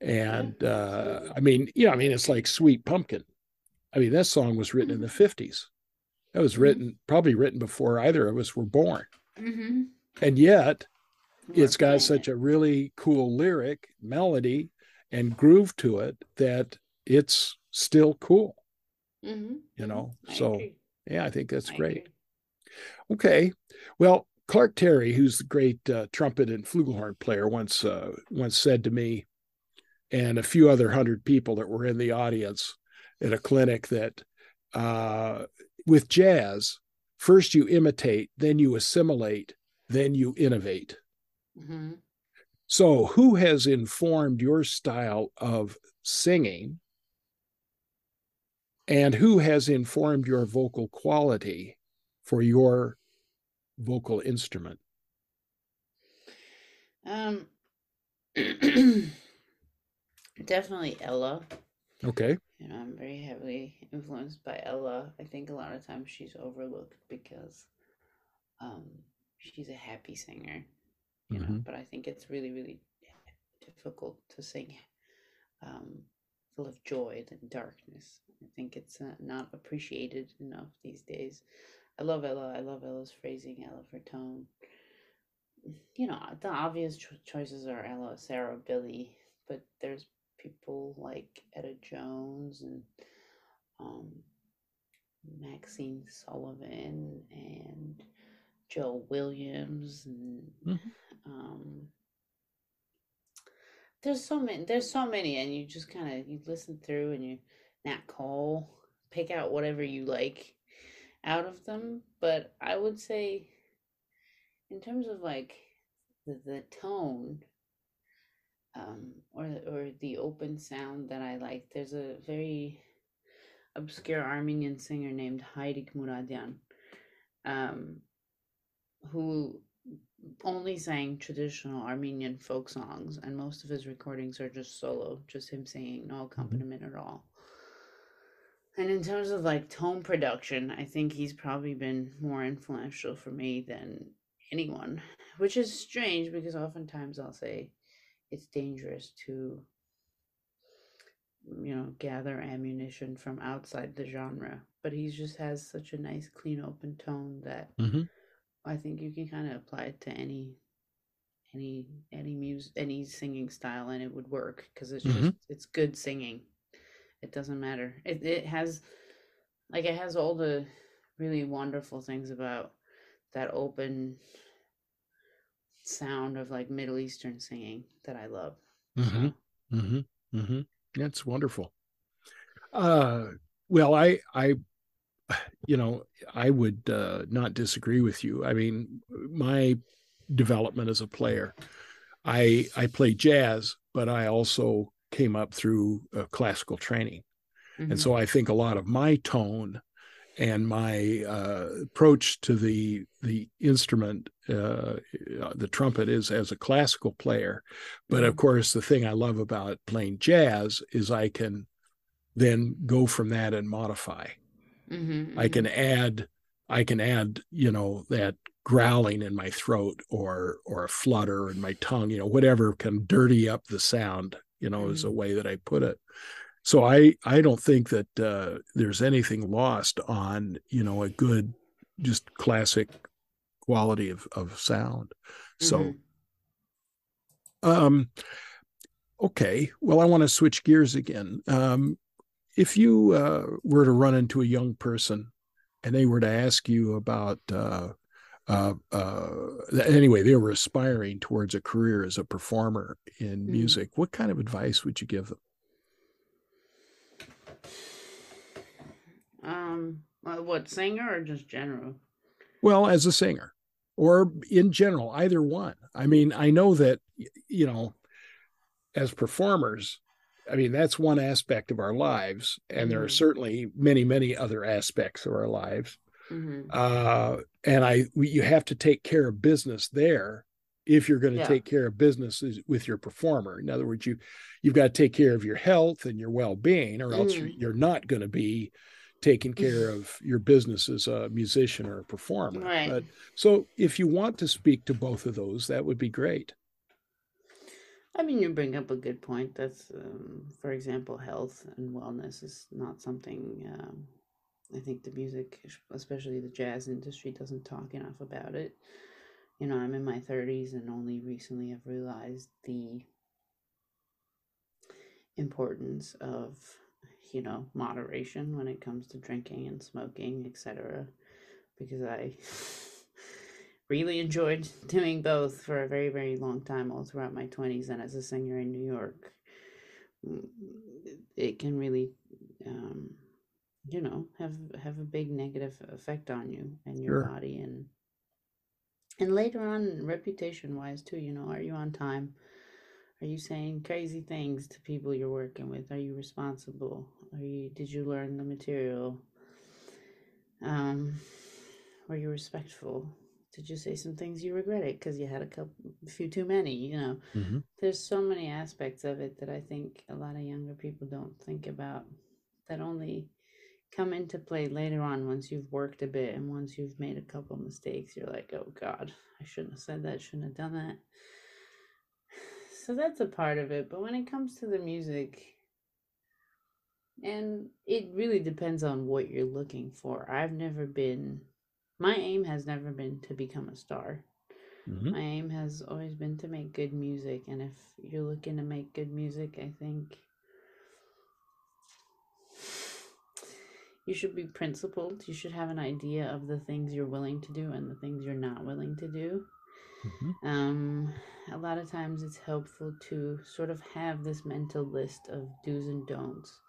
and uh i mean yeah i mean it's like sweet pumpkin i mean that song was written in the 50s that was Mhm. written probably written before either of us were born Mm-hmm. and yet it's got such it. a really cool lyric melody and groove to it that it's still cool Mm-hmm. you know I so agree. Yeah i think that's I great agree. Okay. Well, Clark Terry, who's the great uh, trumpet and flugelhorn player, once uh, once said to me and a few other hundred people that were in the audience at a clinic that uh, with jazz, first you imitate, then you assimilate, then you innovate. Mm-hmm. So, who has informed your style of singing? And who has informed your vocal quality for your vocal instrument? Um, definitely Ella. Okay. You know, I'm very heavily influenced by Ella. I think a lot of times she's overlooked because um, she's a happy singer, you know, Mhm. but I think it's really, really difficult to sing um, full of joy than darkness. I think it's uh, not appreciated enough these days. I love Ella. I love Ella's phrasing. I love her tone. You know, the obvious cho- choices are Ella, Sarah, Billie, but there's people like Etta Jones and um, Maxine Sullivan and Joe Williams and Mhm. um, there's so many there's so many and you just kind of you listen through and you Nat call pick out whatever you like out of them but I would say in terms of like the, the tone um or or the open sound that I like there's a very obscure Armenian singer named Hayrik Muradian um who only sang traditional Armenian folk songs, and most of his recordings are just solo, just him singing, no Mm-hmm. accompaniment at all. And in terms of like tone production, I think he's probably been more influential for me than anyone, which is strange because oftentimes I'll say it's dangerous to, you know, gather ammunition from outside the genre. But he just has such a nice, clean, open tone that Mhm. I think you can kind of apply it to any any any music any singing style and it would work because it's Mhm. just it's good singing it doesn't matter it, it has like it has all the really wonderful things about that open sound of like middle eastern singing that i love Mm-hmm. so Mm-hmm. Mm-hmm. That's wonderful. Uh, well, I, I, you know, I would uh, not disagree with you. I mean, my development as a player, I I play jazz, but I also came up through uh, classical training, and mhm, so I think a lot of my tone and my uh, approach to the the instrument, uh, the trumpet, is as a classical player. But of mhm, course, the thing I love about playing jazz is I can then go from that and modify. Mhm, I can mhm, add, I can add, you know, that growling in my throat or or a flutter in my tongue, you know, whatever can dirty up the sound, you know, is a mhm. way that I put it. So I I don't think that uh, there's anything lost on you know a good just classic quality of of sound. So Mhm. um, okay, well I want to switch gears again. Um, if you uh, were to run into a young person and they were to ask you about uh, uh, uh, anyway, they were aspiring towards a career as a performer in Mm. music. What kind of advice would you give them? um uh, what singer or just general Well, as a singer or in general, either one. I mean, I know that, you know, as performers, I mean, that's one aspect of our lives. And there are Mhm. certainly many, many other aspects of our lives. hmm Uh, and I, we, you have to take care of business there if you're going to Yeah. take care of business with your performer. In other words, you, you've got to take care of your health and your well-being, or else you're, Mhm. you're not going to be taking care of your business as a musician or a performer. Right. But so if you want to speak to both of those, that would be great. I mean, you bring up a good point. That's, um, for example, health and wellness is not something um, I think the music, especially the jazz industry, doesn't talk enough about it. You know, I'm in my 30s and only recently I've realized the importance of, you know, moderation when it comes to drinking and smoking, etc. Because I really enjoyed doing both for a very, very long time, all throughout my 20s and as a singer in New York. Mm, It can really, um, you know, have have a big negative effect on you and your Sure. body and and later on reputation wise too, you know, are you on time? Are you saying crazy things to people you're working with? Are you responsible? Are you did you learn the material? Um, were you respectful? Did you say some things you regretted because you had a couple, a few too many? You know, Mhm. there's so many aspects of it that I think a lot of younger people don't think about that only come into play later on once you've worked a bit and once you've made a couple mistakes. You're like, oh God, I shouldn't have said that, shouldn't have done that. So that's a part of it. But when it comes to the music, and it really depends on what you're looking for. I've never been, my aim has never been to become a star. Mhm. My aim has always been to make good music. And if you're looking to make good music, I think you should be principled. You should have an idea of the things you're willing to do and the things you're not willing to do. Mhm. Um, a lot of times it's helpful to sort of have this mental list of do's and don'ts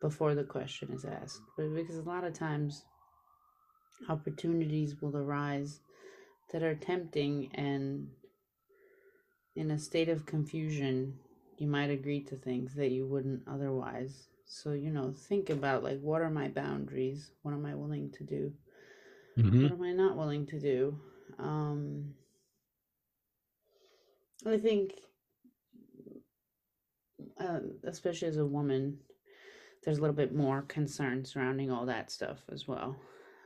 before the question is asked. But because a lot of times opportunities will arise that are tempting and in a state of confusion, you might agree to things that you wouldn't otherwise. So, you know, think about like, what are my boundaries? What am I willing to do? Mhm. What am I not willing to do? Um, I think, um, especially as a woman, there's a little bit more concern surrounding all that stuff as well.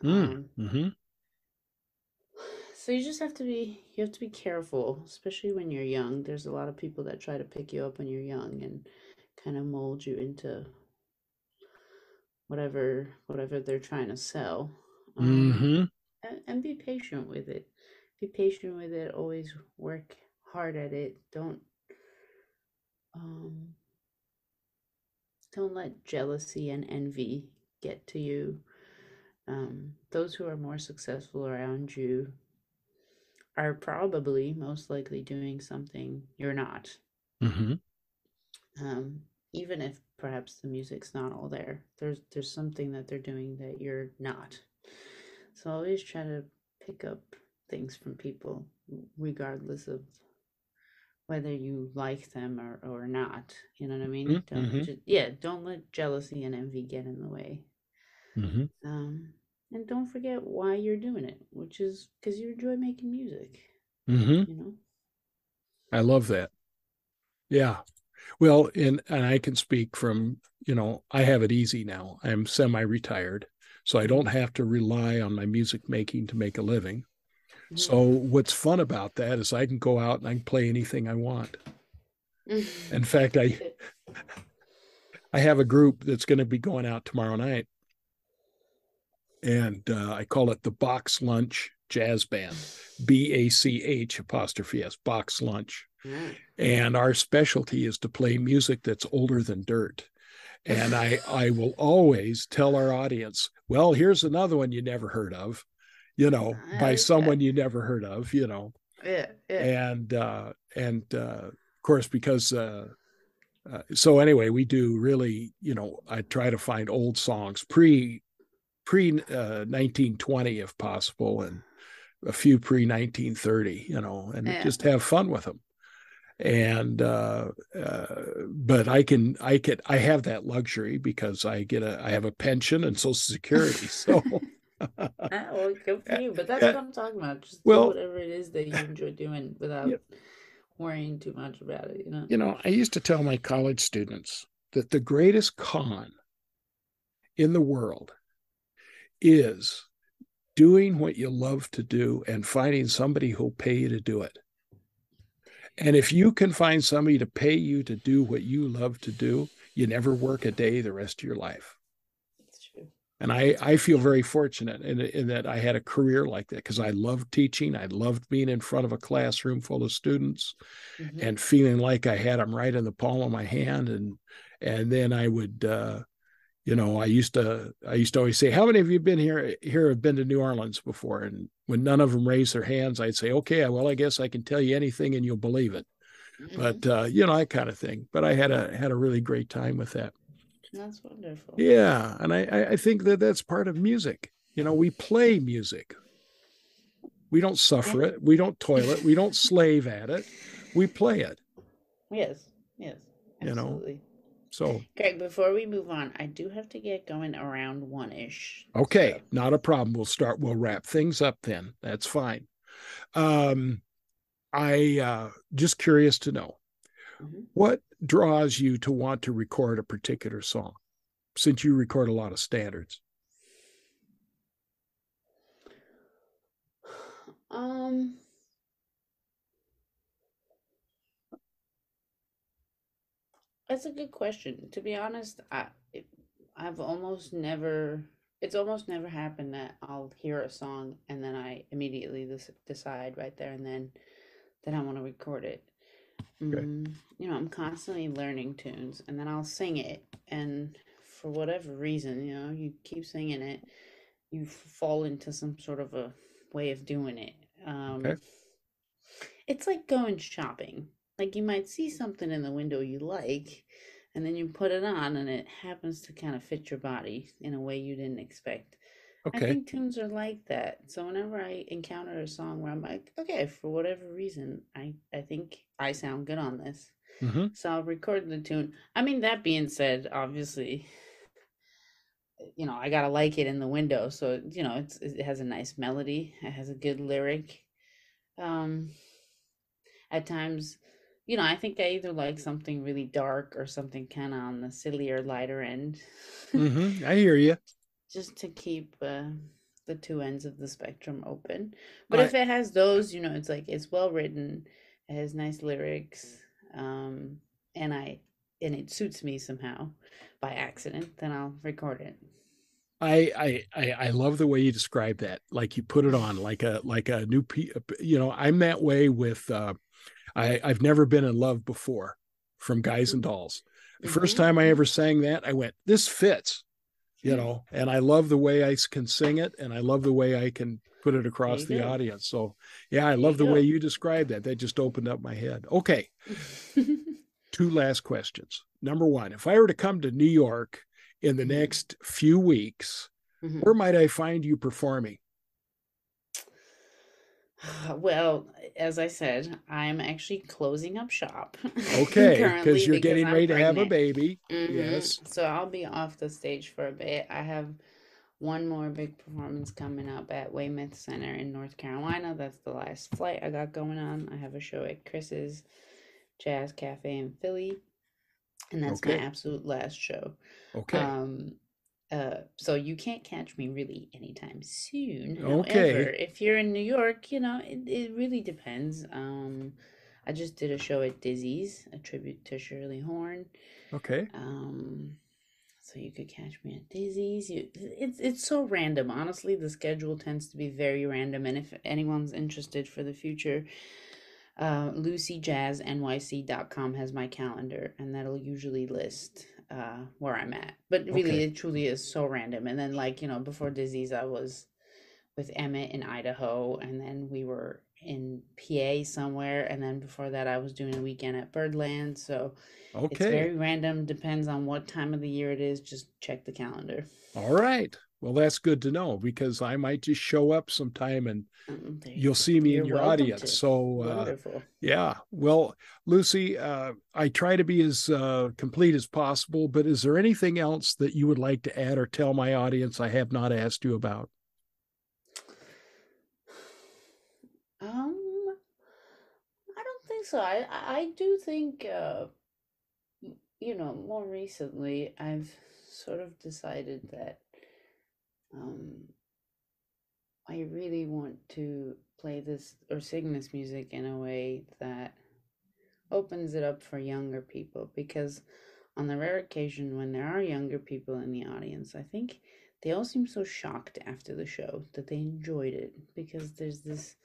Mm. Um, Mhm. so you just have to be you have to be careful, especially when you're young. There's a lot of people that try to pick you up when you're young and kind of mold you into whatever whatever they're trying to sell. Um, Mhm. and, and be patient with it. Be patient with it. Always work hard at it. Don't um don't let jealousy and envy get to you. Um, those who are more successful around you are probably most likely doing something you're not. Mhm. Um, even if perhaps the music's not all there, there's there's something that they're doing that you're not. So always try to pick up things from people, regardless of whether you like them or, or not. You know what I mean? Mm, Don't mhm. just yeah, don't let jealousy and envy get in the way. Mhm. Um, and don't forget why you're doing it, which is because you enjoy making music. Mhm. You know. I love that. Yeah. Well, and and I can speak from, you know, I have it easy now. I'm semi-retired, so I don't have to rely on my music making to make a living. Mhm. So what's fun about that is I can go out and I can play anything I want. In fact, I I have a group that's going to be going out tomorrow night, and uh, I call it the Bach's Lunch Jazz Band, B A C H apostrophe S, Bach's Lunch. Yeah. And our specialty is to play music that's older than dirt. And I I will always tell our audience, well, here's another one you never heard of, you know, I by like someone that. you never heard of, you know. Yeah, yeah. And uh and uh of course because uh uh, so anyway, we do really, you know, I try to find old songs pre pre uh, 1920 if possible, and a few pre 1930, you know, and Yeah. just have fun with them. And uh, uh, but I can I can I have that luxury because I get a I have a pension and Social Security, so Ah, well, good for you. But that's what I'm talking about. Just Well- do whatever it is that you enjoy doing without Yeah. worrying too much about it, you know? you know, I used to tell my college students that the greatest con in the world is doing what you love to do and finding somebody who'll pay you to do it. And if you can find somebody to pay you to do what you love to do, you never work a day the rest of your life. It's true. And I, I feel very fortunate in, in that I had a career like that because I loved teaching. I loved being in front of a classroom full of students Mhm. and feeling like I had them right in the palm of my hand. And and then I would, uh, you know, I used to I used to always say, "How many of you been here here have been to New Orleans before?" And when none of them raised their hands, I'd say, "Okay, well, I guess I can tell you anything and you'll believe it." Mhm. But uh, you know, that kind of thing. But I had a had a really great time with that. That's wonderful. Yeah, and I I- think that that's part of music. You know, we play music. We don't suffer it. We don't toil it. We don't slave at it. We play it. Yes, yes, absolutely. You know, absolutely. So Greg, before we move on, I do have to get going around one ish. Okay, not a problem. We'll start. We'll wrap things up then. That's fine. Um, I uh, just curious to know Mhm. what draws you to want to record a particular song, since you record a lot of standards. Um, that's a good question. To be honest, I it, I've almost never. It's almost never happened that I'll hear a song and then I immediately des- decide right there and then that I want to record it. Okay. Mm, you know, I'm constantly learning tunes and then I'll sing it, and for whatever reason, you know, you keep singing it, you fall into some sort of a way of doing it. Um, Okay. It's like going shopping. Like you might see something in the window you like, and then you put it on, and it happens to kind of fit your body in a way you didn't expect. I think tunes are like that. So whenever I encounter a song where I'm like, okay, for whatever reason, I I think I sound good on this. hmm So I'll record the tune. I mean, that being said, obviously, you know, I gotta like it in the window. So, you know, it's it has a nice melody. It has a good lyric. Um, at times, you know, I think I either like something really dark or something kind of on the sillier, lighter end, hmm I hear you. just to keep uh, the two ends of the spectrum open. But I if it has those, you know, it's like it's well written, it has nice lyrics, um, and I and it suits me somehow by accident, then I'll record it. I I I love the way you describe that. Like you put it on like a like a new pe- you know, I'm that way with uh I I've never been in love before from Guys and Dolls. The first Mm-hmm. time I ever sang that, I went, this fits, you know, and I love the way I can sing it and I love the way I can put it across the go. audience. So, yeah, I love the way you described that. That just opened up my head. Okay, two last questions. Number 1, if I were to come to New York in the Mhm. next few weeks, Mhm. where might I find you performing? Well, as I said, I'm actually closing up shop Okay, because you're because getting I'm ready to have a pregnant. baby. hmm Yes. So I'll be off the stage for a bit. I have one more big performance coming up at Weymouth Center in North Carolina. That's the last flight I got going on. I have a show at Chris's Jazz Cafe in Philly, and that's my absolute last show. Okay. Um, uh, so you can't catch me really anytime soon. Okay. However, if you're in New York, you know, it, it really depends. Um, I just did a show at Dizzy's, a tribute to Shirley Horn. Okay. Um, so you could catch me at Dizzy's. You, it's it's so random. Honestly, the schedule tends to be very random. And if anyone's interested for the future, uh, LucyJazzNYC.com has my calendar, and that'll usually list uh where I'm at. But really, Okay. it truly is so random. And then, like you know, before Dizzy's, I was with Emmett in Idaho, and then we were in PA somewhere, and then before that, I was doing a weekend at Birdland. So it's very random, depends on what time of the year it is. Just check the calendar. All right. Well, that's good to know because I might just show up sometime and you you'll see me in You're your audience. to. So, uh, yeah. Well, Lucy, uh, I try to be as uh, complete as possible, but is there anything else that you would like to add or tell my audience I have not asked you about? Um, I don't think so. I I I do think uh you know, more recently I've sort of decided that um I really want to play this or sing this music in a way that opens it up for younger people because on the rare occasion when there are younger people in the audience, I think they all seem so shocked after the show that they enjoyed it because there's this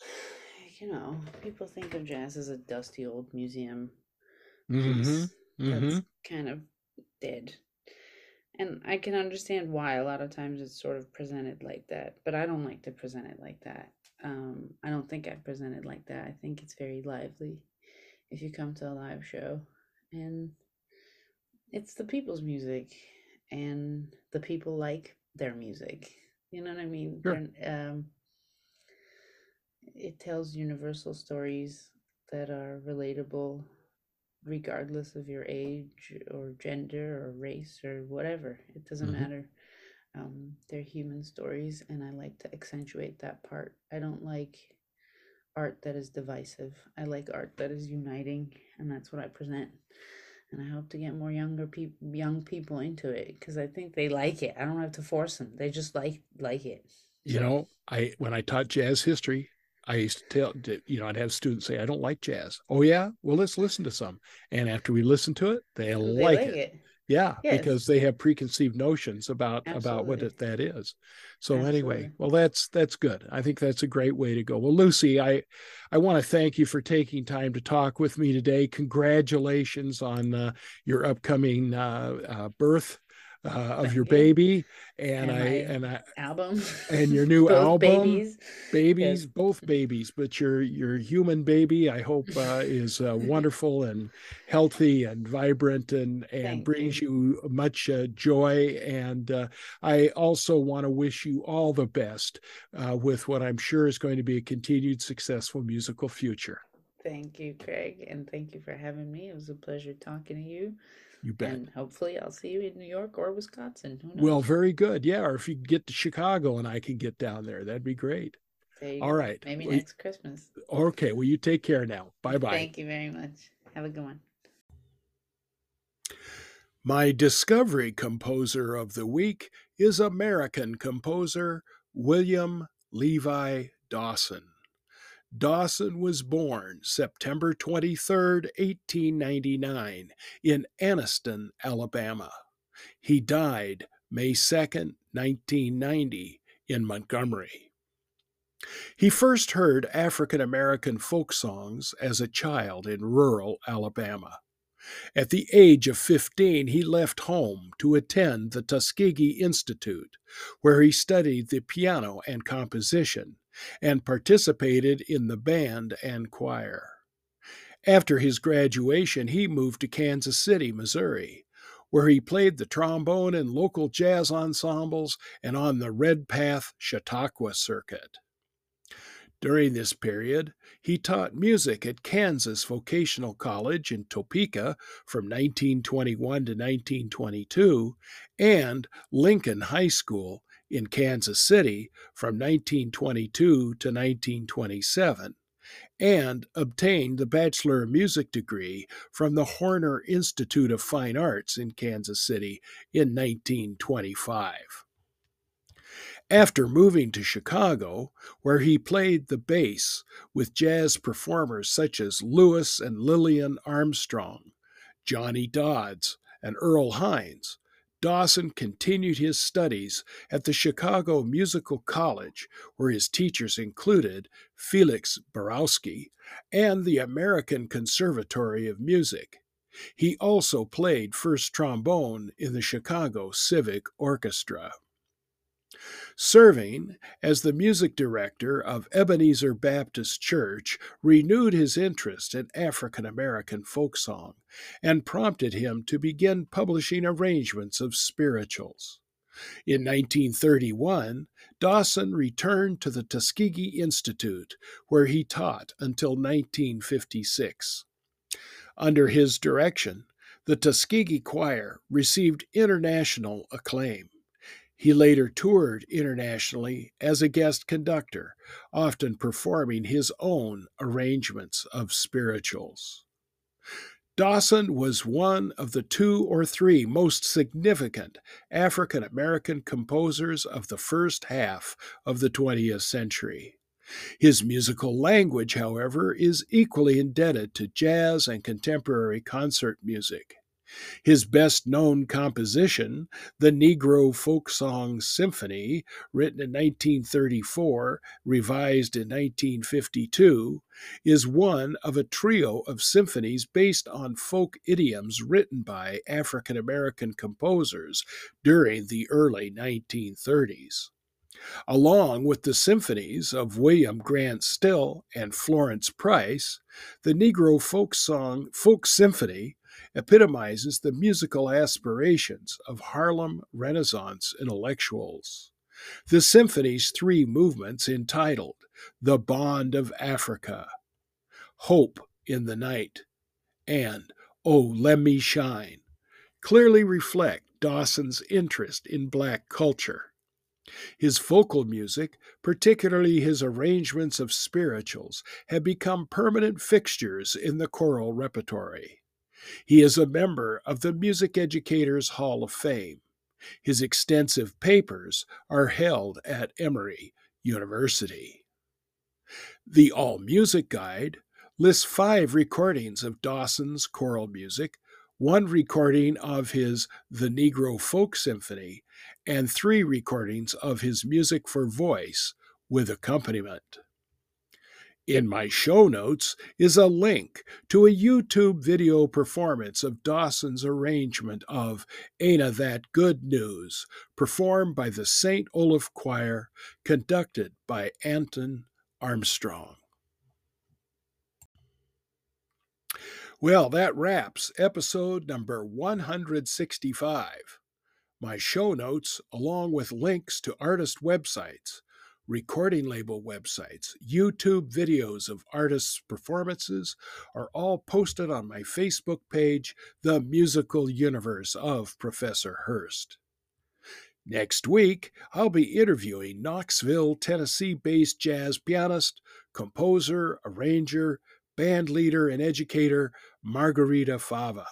you know, people think of jazz as a dusty old museum Mm-hmm. piece Mm-hmm. that's kind of dead. And I can understand why a lot of times it's sort of presented like that, but I don't like to present it like that. Um, I don't think I present it like that. I think it's very lively if you come to a live show. And it's the people's music, and the people like their music. You know what I mean? Sure. Um, it tells universal stories that are relatable regardless of your age or gender or race or whatever. It doesn't Mhm. matter. Um, they're human stories, and I like to accentuate that part. I don't like art that is divisive. I like art that is uniting, and that's what I present. And I hope to get more younger people, young people into it, because I think they like it. I don't have to force them; they just like like it. You know, I when I taught jazz history, I used to tell you know I'd have students say I don't like jazz. Oh yeah, well let's listen to some. And after we listen to it, they they like like it. it. Yeah, Yes, because they have preconceived notions about about what it, that is. So anyway, well that's that's good. I think that's a great way to go. Well, Lucy, I I want to thank you for taking time to talk with me today. Congratulations on uh, your upcoming uh, uh, birth uh, of your baby, and, And I and I album. and your new album, babies. babies, Yes. both babies, but your your human baby, I hope uh, is uh, wonderful and healthy and vibrant and and Thank brings you much uh, joy. And uh, I also want to wish you all the best uh, with what I'm sure is going to be a continued successful musical future. Thank you, Craig, and thank you for having me. It was a pleasure talking to you. You bet. And hopefully, I'll see you in New York or Wisconsin. Who knows? Well, very good. Yeah, or if you get to Chicago and I can get down there, that'd be great. there you All go. right. Maybe Well, next Christmas. Okay. Well, you take care now. Bye bye. Thank you very much. Have a good one. My discovery composer of the week is American composer William Levi Dawson. Dawson was born September 23, 1899, in Anniston, Alabama. He died May 2, 1990, in Montgomery. He first heard African American folk songs as a child in rural Alabama. At the age of 15, he left home to attend the Tuskegee Institute, where he studied the piano and composition and participated in the band and choir. After his graduation, he moved to Kansas City, Missouri, where he played the trombone in local jazz ensembles and on the Redpath Chautauqua circuit. During this period, he taught music at Kansas Vocational College in Topeka from 1921 to 1922 and Lincoln High School in Kansas City from 1922 to 1927 and obtained the Bachelor of Music degree from the Horner Institute of Fine Arts in Kansas City in 1925. After moving to Chicago, where he played the bass with jazz performers such as Louis and Lillian Armstrong, Johnny Dodds, and Earl Hines, Dawson continued his studies at the Chicago Musical College, where his teachers included Felix Borowski and the American Conservatory of Music. He also played first trombone in the Chicago Civic Orchestra. Serving as the music director of Ebenezer Baptist Church renewed his interest in African American folk song and prompted him to begin publishing arrangements of spirituals. In 1931, Dawson returned to the Tuskegee Institute, where he taught until 1956. Under his direction, the Tuskegee Choir received international acclaim. He later toured internationally as a guest conductor, often performing his own arrangements of spirituals. Dawson was one of the two or three most significant African American composers of the first half of the 20th century. His musical language, however, is equally indebted to jazz and contemporary concert music. His best known composition, the Negro Folk Song Symphony, written in 1934, revised in 1952, is one of a trio of symphonies based on folk idioms written by African American composers during the early 1930s. Along with the symphonies of William Grant Still and Florence Price, the Negro Folk Song Folk Symphony epitomizes the musical aspirations of Harlem Renaissance intellectuals. The symphony's three movements, entitled The Bond of Africa, Hope in the Night, and Oh, Let Me Shine, clearly reflect Dawson's interest in black culture. His vocal music, particularly his arrangements of spirituals, have become permanent fixtures in the choral repertory. He is a member of the Music Educators Hall of Fame. His extensive papers are held at Emory University. The All Music Guide lists five recordings of Dawson's choral music, one recording of his The Negro Folk Symphony, and three recordings of his music for voice with accompaniment. In my show notes is a link to a YouTube video performance of Dawson's arrangement of Ain't That Good News, performed by the St. Olaf Choir, conducted by Anton Armstrong. Well, that wraps episode number 165. My show notes, along with links to artist websites, recording label websites, YouTube videos of artists' performances are all posted on my Facebook page, The Musical Universe of Professor Hurst. Next week, I'll be interviewing Knoxville, Tennessee based jazz pianist, composer, arranger, band leader, and educator Margarita Fava.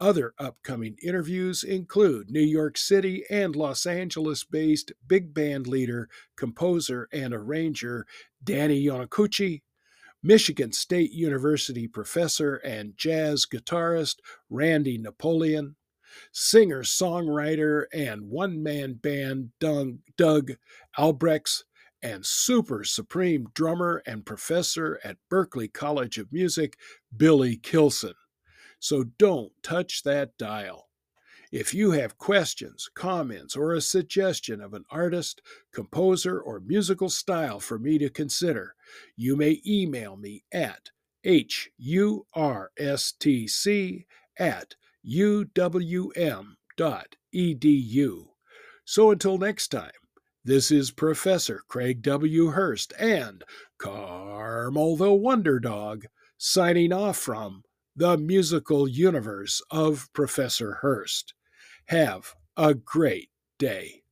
Other upcoming interviews include New York City and Los Angeles based big band leader, composer, and arranger Danny Jonokuchi, Michigan State University professor and jazz guitarist Randy Napoleon, singer songwriter and one man band Doug, Doug Albrechts, and super supreme drummer and professor at Berklee College of Music Billy Kilson so don't touch that dial. If you have questions, comments, or a suggestion of an artist, composer, or musical style for me to consider, you may email me at hurstc at uwm.edu. So until next time, this is Professor Craig W. Hurst and Carmel the Wonder Dog signing off from the musical universe of Professor Hurst. Have a great day.